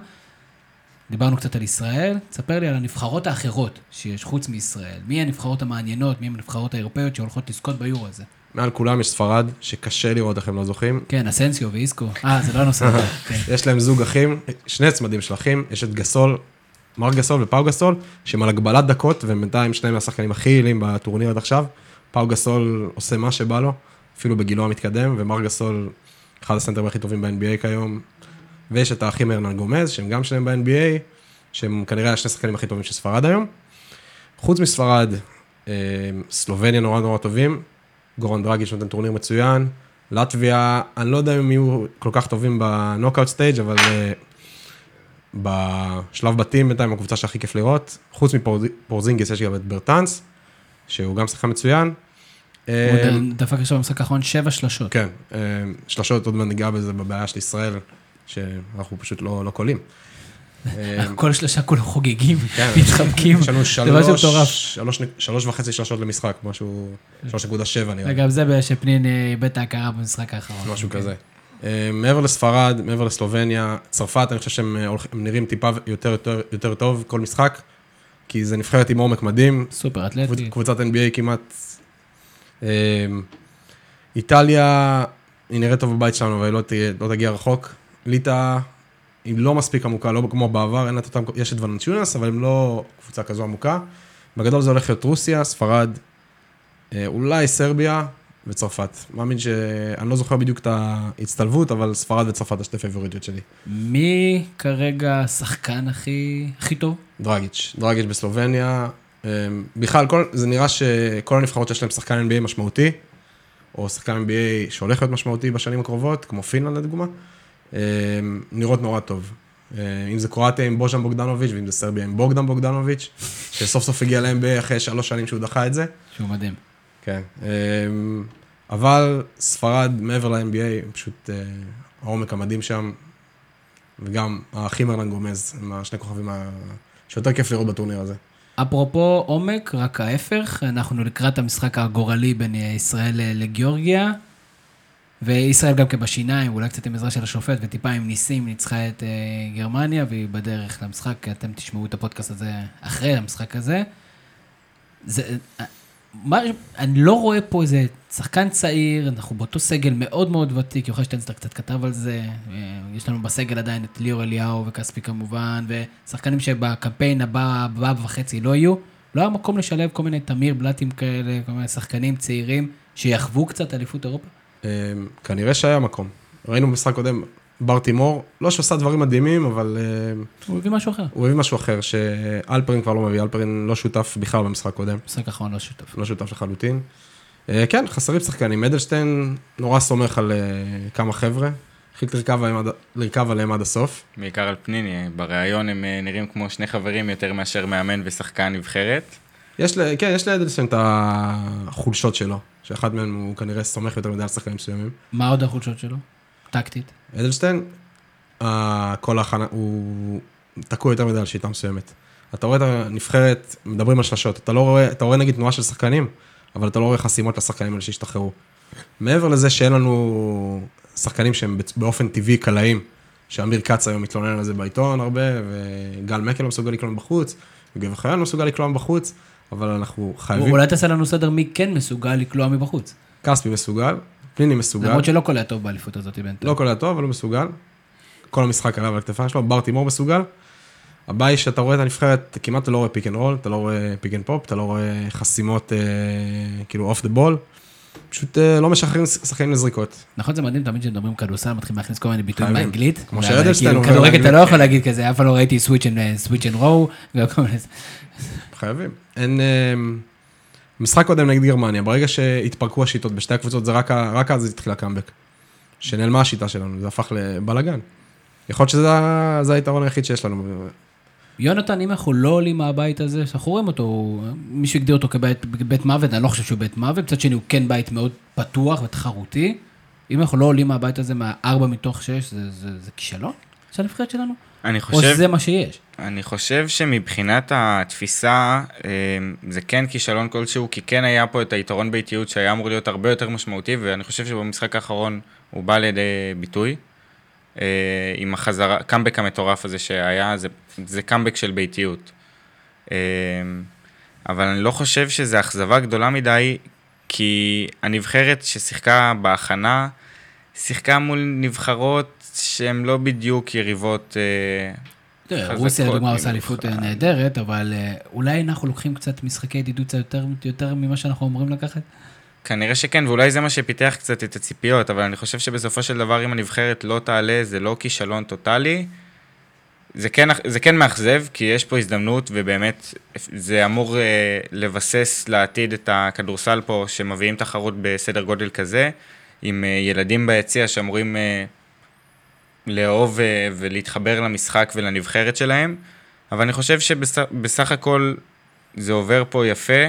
[SPEAKER 1] דיברנו קצת על ישראל, תספר לי על הנבחרות האחרות שיש חוץ מישראל. מי הנבחרות המעניינות, מי הנבחרות האירופאיות שהולכות לזכות ביורו הזה?
[SPEAKER 5] מעל כולם יש ספרד, שקשה לראות איך הם לא זוכים.
[SPEAKER 1] כן, אסנסיו ואיסקו. אה, זה לא הנושא.
[SPEAKER 5] יש להם זוג אחים, שני צמדים של אחים, יש את גסול, מרק גסול ופאו גסול, שהם על הגבלת דקות, והם בינתיים שניהם השחקנים הכי יעילים בטורניר עד עכשיו. פאו גסול עושה מה שבא לו, אפילו בגילו המתקדם, ומרק גסול, אחד הסנטרים הכי טובים ב-NBA כיום. ויש את האחים ארנן גומז, שהם גם שניהם ב-NBA, שהם כנראה השני השחקנים הכי טובים של ספרד היום. חוץ מספרד, אה, סלובניה נורא נורא טובים, גורן דרגיץ' נותן טורניר מצוין, לטביה, אני לא יודע אם יהיו כל כך טובים ב knockout stage, אבל אה, בשלב בתים בינתיים הקבוצה שהכי כיף לראות. חוץ מפורזינגיס יש גם את ברטאנס, שהוא גם שחקן מצוין. אה,
[SPEAKER 1] הוא דפק עכשיו במשחק האחרון שבע שלשות.
[SPEAKER 5] כן, אה, שלשות עוד מעט ניגע בזה בבעיה של ישראל, שאנחנו פשוט לא לא קולעים. אה,
[SPEAKER 1] כל שלושה כולם חוגגים,
[SPEAKER 5] כן.
[SPEAKER 1] מתחבקים. זה משהו מטורף.
[SPEAKER 5] שלוש, וחצי שלשות למשחק, משהו, 3.7 נראה לי,
[SPEAKER 1] וגם זה שפנין אה, איבד את ההכרה במשחק האחרון.
[SPEAKER 5] משהו כזה. אה, מעבר לספרד, מעבר לסלובניה, צרפת, אני חושב שהם נראים טיפה יותר, טוב כל משחק, כי זה נבחרת עם עומק מדהים,
[SPEAKER 1] סופר אתלטי.
[SPEAKER 5] קבוצת NBA כמעט. איטליה, היא נראית טוב בבית שלנו, אבל היא לא, לא תגיע רחוק. ליטא, היא לא מספיק עמוקה, לא כמו בעבר, אין לה את אותם, יש את ולנצ'יונס, אבל הם לא קבוצה כזו עמוקה. בגדול זה הולך להיות רוסיה, ספרד, אה, אולי סרביה וצרפת. מאמין ש... אני לא זוכר בדיוק את ההצטלבות, אבל ספרד וצרפת השתי פייבוריטיות שלי.
[SPEAKER 1] מי כרגע השחקן הכי הכי טוב?
[SPEAKER 5] דרגיץ', דרגיץ' בסלובניה, אמ, בכלל, כל, זה נראה שכל הנבחרות שיש להם שחקן NBA משמעותי, או שחקן NBA שהולך להיות משמעותי בשנים הקרובות, כמו פינלנד לדוגמה, נראות נורא טוב. אמ, אם זה קרואטיה עם בוז'ן בוגדנוביץ', ואם זה סרביה עם בוגדן בוגדנוביץ', שסוף סוף הגיע ל-NBA אחרי שלוש שנים שהוא דחה את זה.
[SPEAKER 1] שהוא מדהים.
[SPEAKER 5] כן. אמ, אבל ספרד, מעבר ל-NBA, פשוט אה, העומק המדהים שם, וגם האחים ארלן גומז, הם השני כוכבים ה- שיותר כיף לראות בטורניר הזה.
[SPEAKER 1] אפרופו עומק, רק ההפך, אנחנו לקראת המשחק הגורלי בין ישראל לגיאורגיה, וישראל גם כן בשיניים, אולי קצת עם עזרה של השופט, וטיפה עם ניסים ניצחה את אה, גרמניה, והיא בדרך למשחק, אתם תשמעו את הפודקאסט הזה אחרי המשחק הזה. זה, מה, אני לא רואה פה איזה שחקן צעיר, אנחנו באותו סגל מאוד מאוד ותיק, יוחאי שטנסטר קצת כתב על זה, אה, יש לנו בסגל עדיין את ליאור אליהו וכספי כמובן, ושחקנים שבקמפיין הבא, הבא וחצי לא יהיו, לא היה מקום לשלב כל מיני תמיר בלאטים כאלה, כל מיני שחקנים צעירים שיחוו קצת אליפות אירופה.
[SPEAKER 5] אמ, כנראה שהיה מקום. ראינו במשחק קודם, בר תימור, לא שעושה דברים מדהימים, אבל אמ,
[SPEAKER 1] הוא הביא משהו אחר.
[SPEAKER 5] הוא הביא משהו אחר, שאלפרין כבר לא מביא, אלפרין לא שותף בכלל במשחק קודם,
[SPEAKER 1] משחק אחרון לא שותף.
[SPEAKER 5] לא שותף לחלוטין. אה, כן, חסרים שחקנים. אדלשטיין נורא סומך על אה, כמה חבר'ה, החליט לרכב עליהם עד- לרכב עליהם עד הסוף.
[SPEAKER 3] בעיקר על פניני, בריאיון הם אה, נראים כמו שני חברים יותר מאשר מאמן ושחקן נבחרת.
[SPEAKER 5] יש, ל- כן, יש לאדלשטיין את החולשות שלו, שאחד מהם הוא כנראה סומך יותר מדי על שחקנים מסוימים.
[SPEAKER 1] מה עוד החולשות שלו? טקטית.
[SPEAKER 5] אדלשטיין, אה, כל ההכנה, הוא תקוע יותר מדי על שיטה מסוימת. אתה רואה את הנבחרת, מדברים על שלשות, אתה לא רואה, אתה רואה נגיד תנועה של שחקנים, אבל אתה לא רואה חסימות לשחקנים האלה שהשתחררו. מעבר לזה שאין לנו שחקנים שהם באופן טבעי קלעים, שאמיר כץ היום מתלונן על זה בעיתון הרבה, וגל מקל לא מסוגל לקלוע מבחוץ, וגבר חיין לא מסוגל לקלוע מבחוץ, אבל אנחנו חייבים,
[SPEAKER 1] אולי תעשה לנו סדר מי כן מסוגל לקלוע מבחוץ.
[SPEAKER 5] כספי מסוגל, פניני מסוגל.
[SPEAKER 1] למרות שלא קולע טוב באליפות הזאת בינתיים.
[SPEAKER 5] לא קולע טוב, אבל הוא מסוגל. כל המשחק עליו על הכתפיים שלו, בר תימור מסוגל. הבעיה היא שאתה רואה את הנבחרת, כמעט אתה לא רואה pick and roll, אתה לא רואה pick and pop, אתה לא רואה חסימות אה, כאילו off the ball. פשוט אה, לא משחררים שחקנים לזריקות.
[SPEAKER 1] נכון, זה מדהים, תמיד כשמדברים כדורסל מתחילים להכניס כל מיני ביטויים. באנגלית.
[SPEAKER 5] כמו
[SPEAKER 1] אבל
[SPEAKER 5] שאדלשטיין
[SPEAKER 1] כאילו,
[SPEAKER 5] אומר
[SPEAKER 1] כדורגל אתה. לא יכול להגיד כזה, אף פעם לא ראיתי switch and roll.
[SPEAKER 5] חייבים. אין... אה, משחק קודם נגד גרמניה, ברגע שהתפרקו השיטות בשתי הקבוצות, זה רק, אז התחיל הקאמבק. שנעלמה השיטה שלנו, זה הפך לבלאגן. יכול להיות שזה היתרון היחיד שיש לנו.
[SPEAKER 1] יונתן, אם אנחנו לא עולים מהבית הזה, שאנחנו רואים אותו, מישהו הגדיר אותו כבית בית מוות, אני לא חושב שהוא בית מוות, מצד שני הוא כן בית מאוד פתוח ותחרותי. אם אנחנו לא עולים מהבית הזה מהארבע מתוך שש, זה, זה, זה כישלון של הנבחרת שלנו?
[SPEAKER 3] אני
[SPEAKER 1] או
[SPEAKER 3] חושב,
[SPEAKER 1] שזה מה שיש?
[SPEAKER 3] אני חושב שמבחינת התפיסה, אה, זה כן כישלון כלשהו, כי כן היה פה את היתרון באיטיות שהיה אמור להיות הרבה יותר משמעותי, ואני חושב שבמשחק האחרון הוא בא לידי ביטוי. אה, עם החזרה, קאמבק המטורף הזה שהיה, זה, זה קאמבק של ביתיות. אה, אבל אני לא חושב שזו אכזבה גדולה מדי, כי הנבחרת ששיחקה בהכנה, שיחקה מול נבחרות שהן לא בדיוק יריבות... אה, חזקות
[SPEAKER 1] רוסיה לדוגמה
[SPEAKER 3] במיוחד.
[SPEAKER 1] עושה אליפות אה, נהדרת, אבל אה, אולי אנחנו לוקחים קצת משחקי ידידות יותר ממה שאנחנו אמורים לקחת?
[SPEAKER 3] כנראה שכן, ואולי זה מה שפיתח קצת את הציפיות, אבל אני חושב שבסופו של דבר, אם הנבחרת לא תעלה, זה לא כישלון טוטאלי. זה כן, זה כן מאכזב, כי יש פה הזדמנות, ובאמת, זה אמור אה, לבסס לעתיד את הכדורסל פה, שמביאים תחרות בסדר גודל כזה, עם אה, ילדים ביציע שאמורים אה, לאהוב אה, ולהתחבר למשחק ולנבחרת שלהם, אבל אני חושב שבסך הכל זה עובר פה יפה.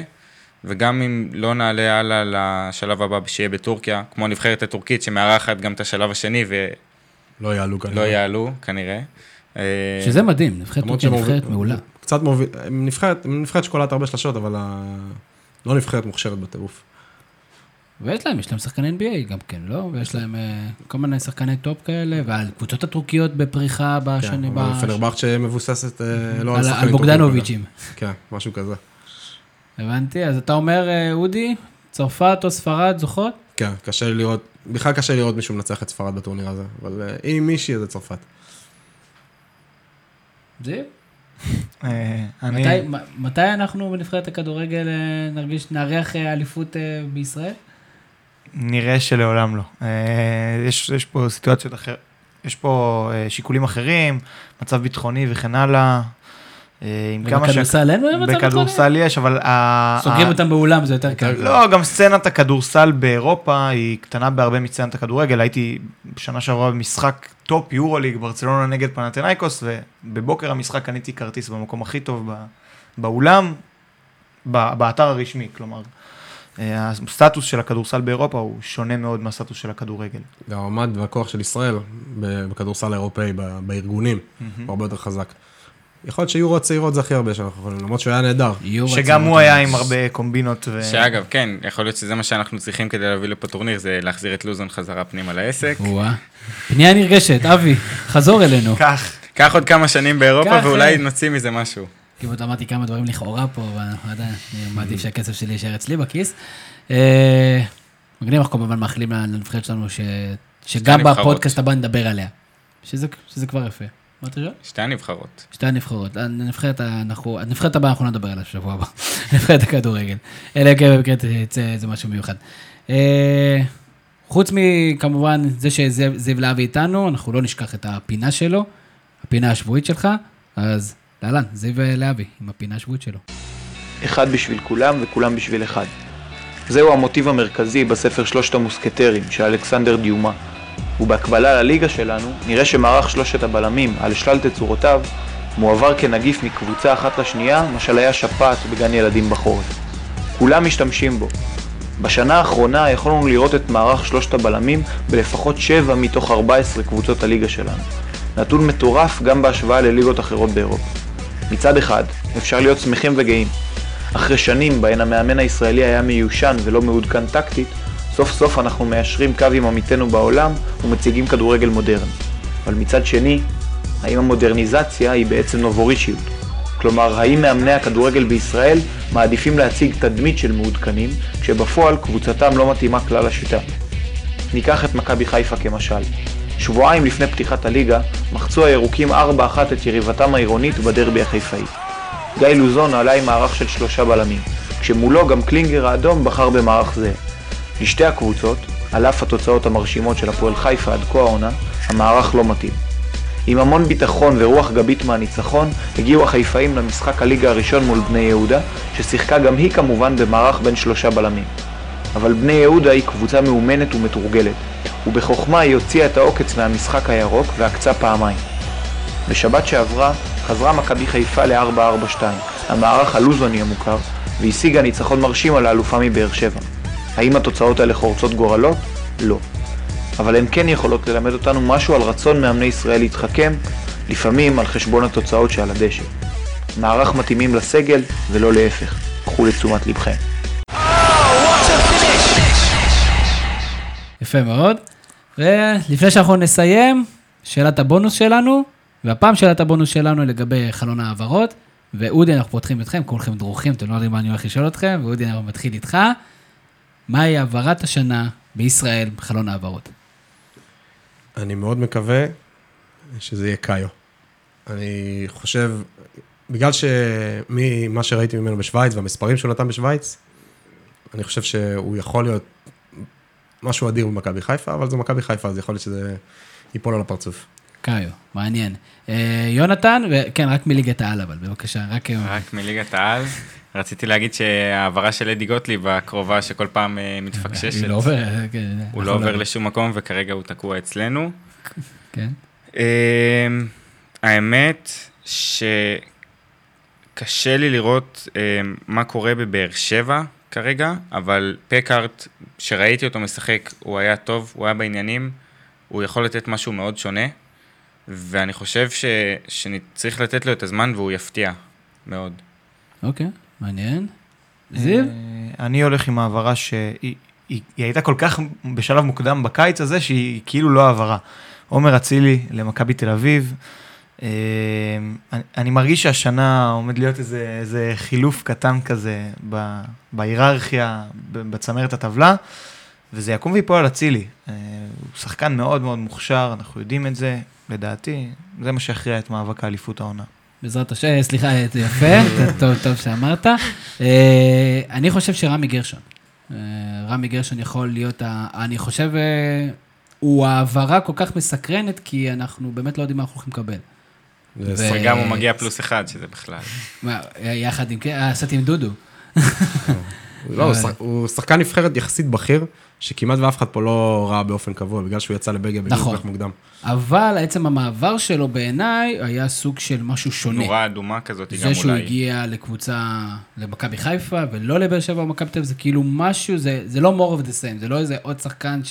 [SPEAKER 3] וגם אם לא נעלה הלאה לשלב הבא שיהיה בטורקיה, כמו הנבחרת הטורקית שמארחת גם את השלב השני
[SPEAKER 5] לא יעלו כנראה.
[SPEAKER 3] ולא יעלו כנראה. אה,
[SPEAKER 1] שזה מדהים, נבחרת טורקיה נבחרת מעולה.
[SPEAKER 5] קצת מוביל, נבחרת, שקולעת הרבה שלשות, אבל. לא נבחרת מוכשרת בטירוף.
[SPEAKER 1] ויש להם, יש להם שחקני NBA גם כן, לא? ויש להם אה, כל מיני שחקני טופ כאלה, והקבוצות הטורקיות בפריחה בשנים...
[SPEAKER 5] כן, אבל פנרבכצ'ה מבוססת אה, לא על
[SPEAKER 1] על-
[SPEAKER 5] שחקנים
[SPEAKER 1] על
[SPEAKER 5] טובים.
[SPEAKER 1] בוגדנוביצ'ים.
[SPEAKER 5] כן, משהו כזה.
[SPEAKER 1] הבנתי, אז אתה אומר, אודי, צרפת או ספרד זוכות?
[SPEAKER 5] כן, קשה לי לראות, בכלל קשה לי לראות מישהו מנצח את ספרד בטורניר הזה, אבל אם מישהי זה צרפת.
[SPEAKER 1] זיו?
[SPEAKER 4] אה, אני...
[SPEAKER 1] מתי- אנחנו בנבחרת הכדורגל אה, נרגיש, נארח אה, אליפות בישראל?
[SPEAKER 4] נראה שלעולם לא. יש, יש פה סיטואציות אחרות, יש פה שיקולים אחרים, מצב ביטחוני וכן הלאה.
[SPEAKER 6] אה,
[SPEAKER 1] ובכדורסל אין מצב ביטחוני?
[SPEAKER 6] בכדורסל יש, אבל...
[SPEAKER 1] סוגרים אותם באולם, זה יותר קל.
[SPEAKER 6] לא, גם סצנת הכדורסל באירופה היא קטנה בהרבה מסצנת הכדורגל. הייתי בשנה שעברה במשחק טופ יורוליג, ברצלונה נגד פנאתינייקוס, ובבוקר המשחק קניתי כרטיס במקום הכי טוב ב- באולם, ב- באתר הרשמי, כלומר. אה, הסטטוס של הכדורסל באירופה הוא שונה מאוד מהסטטוס של הכדורגל.
[SPEAKER 5] והמעמד והכוח של ישראל בכדורסל האירופאי, בארגונים, הוא הרבה יותר חזק. יכול להיות שיורו הצעירות זה הכי הרבה שאנחנו יכולים, למרות שהוא היה נהדר.
[SPEAKER 6] שגם. הוא היה עם הרבה קומבינות. ו-
[SPEAKER 3] שאגב, כן, יכול להיות שזה מה שאנחנו צריכים כדי להביא לפה טורניר, זה להחזיר את לוזון חזרה פנימה לעסק.
[SPEAKER 1] וואה. פנייה נרגשת, אבי, חזור אלינו.
[SPEAKER 6] כך.
[SPEAKER 3] קח עוד כמה שנים באירופה
[SPEAKER 1] קח,
[SPEAKER 3] ואולי
[SPEAKER 1] אה.
[SPEAKER 3] נוציא מזה משהו.
[SPEAKER 1] כמעט אמרתי כמה דברים לכאורה פה, אבל עדיין, אני מעדיף שהכסף שלי יישאר אצלי בכיס. אה, מגניב, אנחנו כמובן מאחלים לנבחרת שלנו שגם. בפודקאסט הבא נדבר עליה. שזה כבר יפה. מה אתה שואל?
[SPEAKER 3] שתי הנבחרות.
[SPEAKER 1] שתי הנבחרות. הנבחרת, אנחנו, הנבחרת הבאה אנחנו לא נדבר עליה בשבוע הבא. נבחרת הכדורגל. אלא אם כן במקרה יצא איזה משהו מיוחד. אה, חוץ מכמובן זה שזיו להבי איתנו, אנחנו לא נשכח את הפינה שלו, הפינה השבועית שלך, אז להלן, זיו להבי עם הפינה השבועית שלו.
[SPEAKER 4] אחד בשביל כולם וכולם בשביל אחד. זהו המוטיב המרכזי בספר שלושת המוסקטרים של אלכסנדר דיומה. ובהקבלה לליגה שלנו, נראה שמערך שלושת הבלמים, על שלל תצורותיו, מועבר כנגיף מקבוצה אחת לשנייה, משל היה שפעת בגן ילדים בחורף. כולם משתמשים בו. בשנה האחרונה יכולנו לראות את מערך שלושת הבלמים בלפחות 7 מתוך 14 קבוצות הליגה שלנו. נתון מטורף גם בהשוואה לליגות אחרות באירופה. מצד אחד, אפשר להיות שמחים וגאים. אחרי שנים בהן המאמן הישראלי היה מיושן ולא מעודכן טקטית, סוף סוף אנחנו מיישרים קו עם עמיתינו בעולם ומציגים כדורגל מודרני. אבל מצד שני, האם המודרניזציה היא בעצם נובורישיות? כלומר, האם מאמני הכדורגל בישראל מעדיפים להציג תדמית של מעודכנים, כשבפועל קבוצתם לא מתאימה כלל לשיטה? ניקח את מכבי חיפה כמשל. שבועיים לפני פתיחת הליגה, מחצו הירוקים 4-1 את יריבתם העירונית בדרבי החיפאי. גיא לוזון עלה עם מערך של שלושה בלמים, כשמולו גם קלינגר האדום בחר במערך זה. לשתי הקבוצות, על אף התוצאות המרשימות של הפועל חיפה עד כה העונה, המערך לא מתאים. עם המון ביטחון ורוח גבית מהניצחון, הגיעו החיפאים למשחק הליגה הראשון מול בני יהודה, ששיחקה גם היא כמובן במערך בין שלושה בלמים. אבל בני יהודה היא קבוצה מאומנת ומתורגלת, ובחוכמה היא הוציאה את העוקץ מהמשחק הירוק ועקצה פעמיים. בשבת שעברה חזרה מכבי חיפה ל-4-4-2, המערך הלוזוני המוכר, והשיגה ניצחון מרשים על האלופה מבאר שבע. האם התוצאות האלה חורצות גורלות? לא. אבל הן כן יכולות ללמד אותנו משהו על רצון מאמני ישראל להתחכם, לפעמים על חשבון התוצאות שעל הדשא. מערך מתאימים לסגל ולא להפך. קחו לתשומת לבכם.
[SPEAKER 1] יפה מאוד. ולפני שאנחנו נסיים, שאלת הבונוס שלנו, והפעם שאלת הבונוס שלנו לגבי חלון העברות. ואודי, אנחנו פותחים אתכם, כולכם דרוכים, אתם לא יודעים מה אני הולך לשאול אתכם, ואודי, אנחנו מתחיל איתך. מהי העברת השנה בישראל בחלון העברות?
[SPEAKER 5] אני מאוד מקווה שזה יהיה קאיו. אני חושב, בגלל שממה שראיתי ממנו בשוויץ והמספרים שהוא נתן בשוויץ, אני חושב שהוא יכול להיות משהו אדיר במכבי חיפה, אבל זה מכבי חיפה, אז יכול להיות שזה ייפול על הפרצוף.
[SPEAKER 1] קאיו, מעניין. אה, יונתן, וכן, רק מליגת העל אבל, בבקשה, רק... אה,
[SPEAKER 3] רק מליגת העל. רציתי להגיד שההעברה של אדי גוטליב הקרובה שכל פעם אה, מתפקששת,
[SPEAKER 1] היא לא עוברת, כן,
[SPEAKER 3] הוא
[SPEAKER 1] אנחנו
[SPEAKER 3] לא עובר לשום מקום וכרגע הוא תקוע אצלנו.
[SPEAKER 1] כן.
[SPEAKER 3] אמ, האמת שקשה לי לראות מה קורה בבאר שבע כרגע, אבל פקארט, שראיתי אותו משחק, הוא היה טוב, הוא היה בעניינים, הוא יכול לתת משהו מאוד שונה, ואני חושב ש, שצריך לתת לו את הזמן והוא יפתיע מאוד.
[SPEAKER 1] אוקיי, מעניין. זיו?
[SPEAKER 6] אה, אני הולך עם העברה שהיא היא, היא הייתה כל כך בשלב מוקדם בקיץ הזה, שהיא כאילו לא העברה. עומר אצילי למכבי תל אביב. אה, אני, אני מרגיש שהשנה עומד להיות איזה, איזה חילוף קטן כזה ב, בהיררכיה, בצמרת הטבלה, וזה יקום ויפול על אצילי. אה, הוא שחקן מאוד מאוד מוכשר, אנחנו יודעים את זה, לדעתי, זה מה שיכריע את מאבק האליפות העונה.
[SPEAKER 1] בעזרת השם, סליחה, זה יפה, טוב, טוב שאמרת. אה, אני חושב שרמי גרשון. אה, רמי גרשון יכול להיות, אני חושב, אה, הוא העברה כל כך מסקרנת, כי אנחנו באמת לא יודעים מה אנחנו הולכים לקבל.
[SPEAKER 3] וגם הוא מגיע פלוס אחד, שזה בכלל.
[SPEAKER 1] יחד עם, עשיתי עם דודו.
[SPEAKER 5] לא, הוא שח- הוא שחקן נבחרת יחסית בכיר, שכמעט ואף אחד פה לא ראה באופן קבוע, בגלל שהוא יצא לבלגיה בגיל
[SPEAKER 1] נכון.
[SPEAKER 5] כל כך מוקדם.
[SPEAKER 1] אבל עצם המעבר שלו בעיניי היה סוג של משהו שונה.
[SPEAKER 3] נורה אדומה כזאת, גם
[SPEAKER 1] זה שהוא
[SPEAKER 3] אולי.
[SPEAKER 1] הגיע לקבוצה, למכבי חיפה, ולא לבאר שבע או מכבי תל אביב, זה כאילו משהו, זה, זה לא more of the same, זה לא איזה עוד שחקן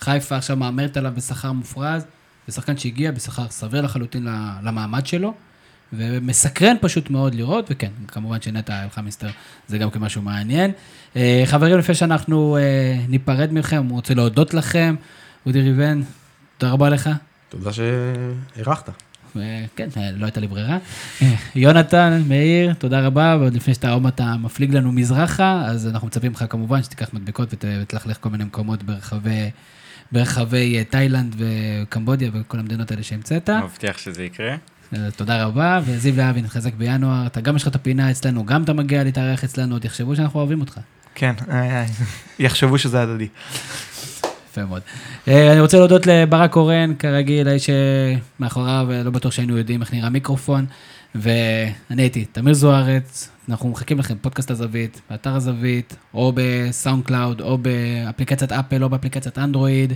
[SPEAKER 1] שחיפה עכשיו מהמרת עליו בשכר מופרז, זה שחקן שהגיע בשכר סביר לחלוטין ל- למעמד שלו, ומסקרן פשוט מאוד לראות, וכן, כמובן שנטע אלחמיסטר זה גם כמשהו מעניין. אה, חברים, לפני שאנחנו אה, ניפרד מכם, אני רוצה להודות לכם. אודי ריבן, תודה רבה לך.
[SPEAKER 5] תודה שהארכת.
[SPEAKER 1] אה, כן, לא הייתה לי ברירה. יונתן, מאיר, תודה רבה, ועוד לפני שאתה עוד אתה מפליג לנו מזרחה, אז אנחנו מצפים לך כמובן שתיקח מדבקות ות- ותלכלך כל מיני מקומות ברחבי, ברחבי תאילנד וקמבודיה וכל המדינות האלה שהמצאת.
[SPEAKER 3] מבטיח שזה יקרה.
[SPEAKER 1] אה, תודה רבה, וזיו להבי נתחזק בינואר, אתה גם יש לך את הפינה אצלנו, גם אתה מגיע להתארח אצלנו, עוד יחשבו שאנחנו אוהבים אותך.
[SPEAKER 4] כן, איי, איי, יחשבו שזה הדדי.
[SPEAKER 1] יפה מאוד. אה, אני רוצה להודות לברק קורן, כרגיל, האיש שמאחוריו, אה, לא בטוח שהיינו יודעים איך נראה מיקרופון, ואני הייתי תמיר זוארץ, אנחנו מחכים לכם, פודקאסט הזווית, באתר הזווית, או ב SoundCloud, או באפליקציית אפל, או באפליקציית אנדרואיד,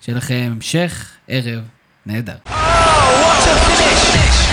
[SPEAKER 1] שיהיה לכם המשך ערב נהדר.
[SPEAKER 2] to finish.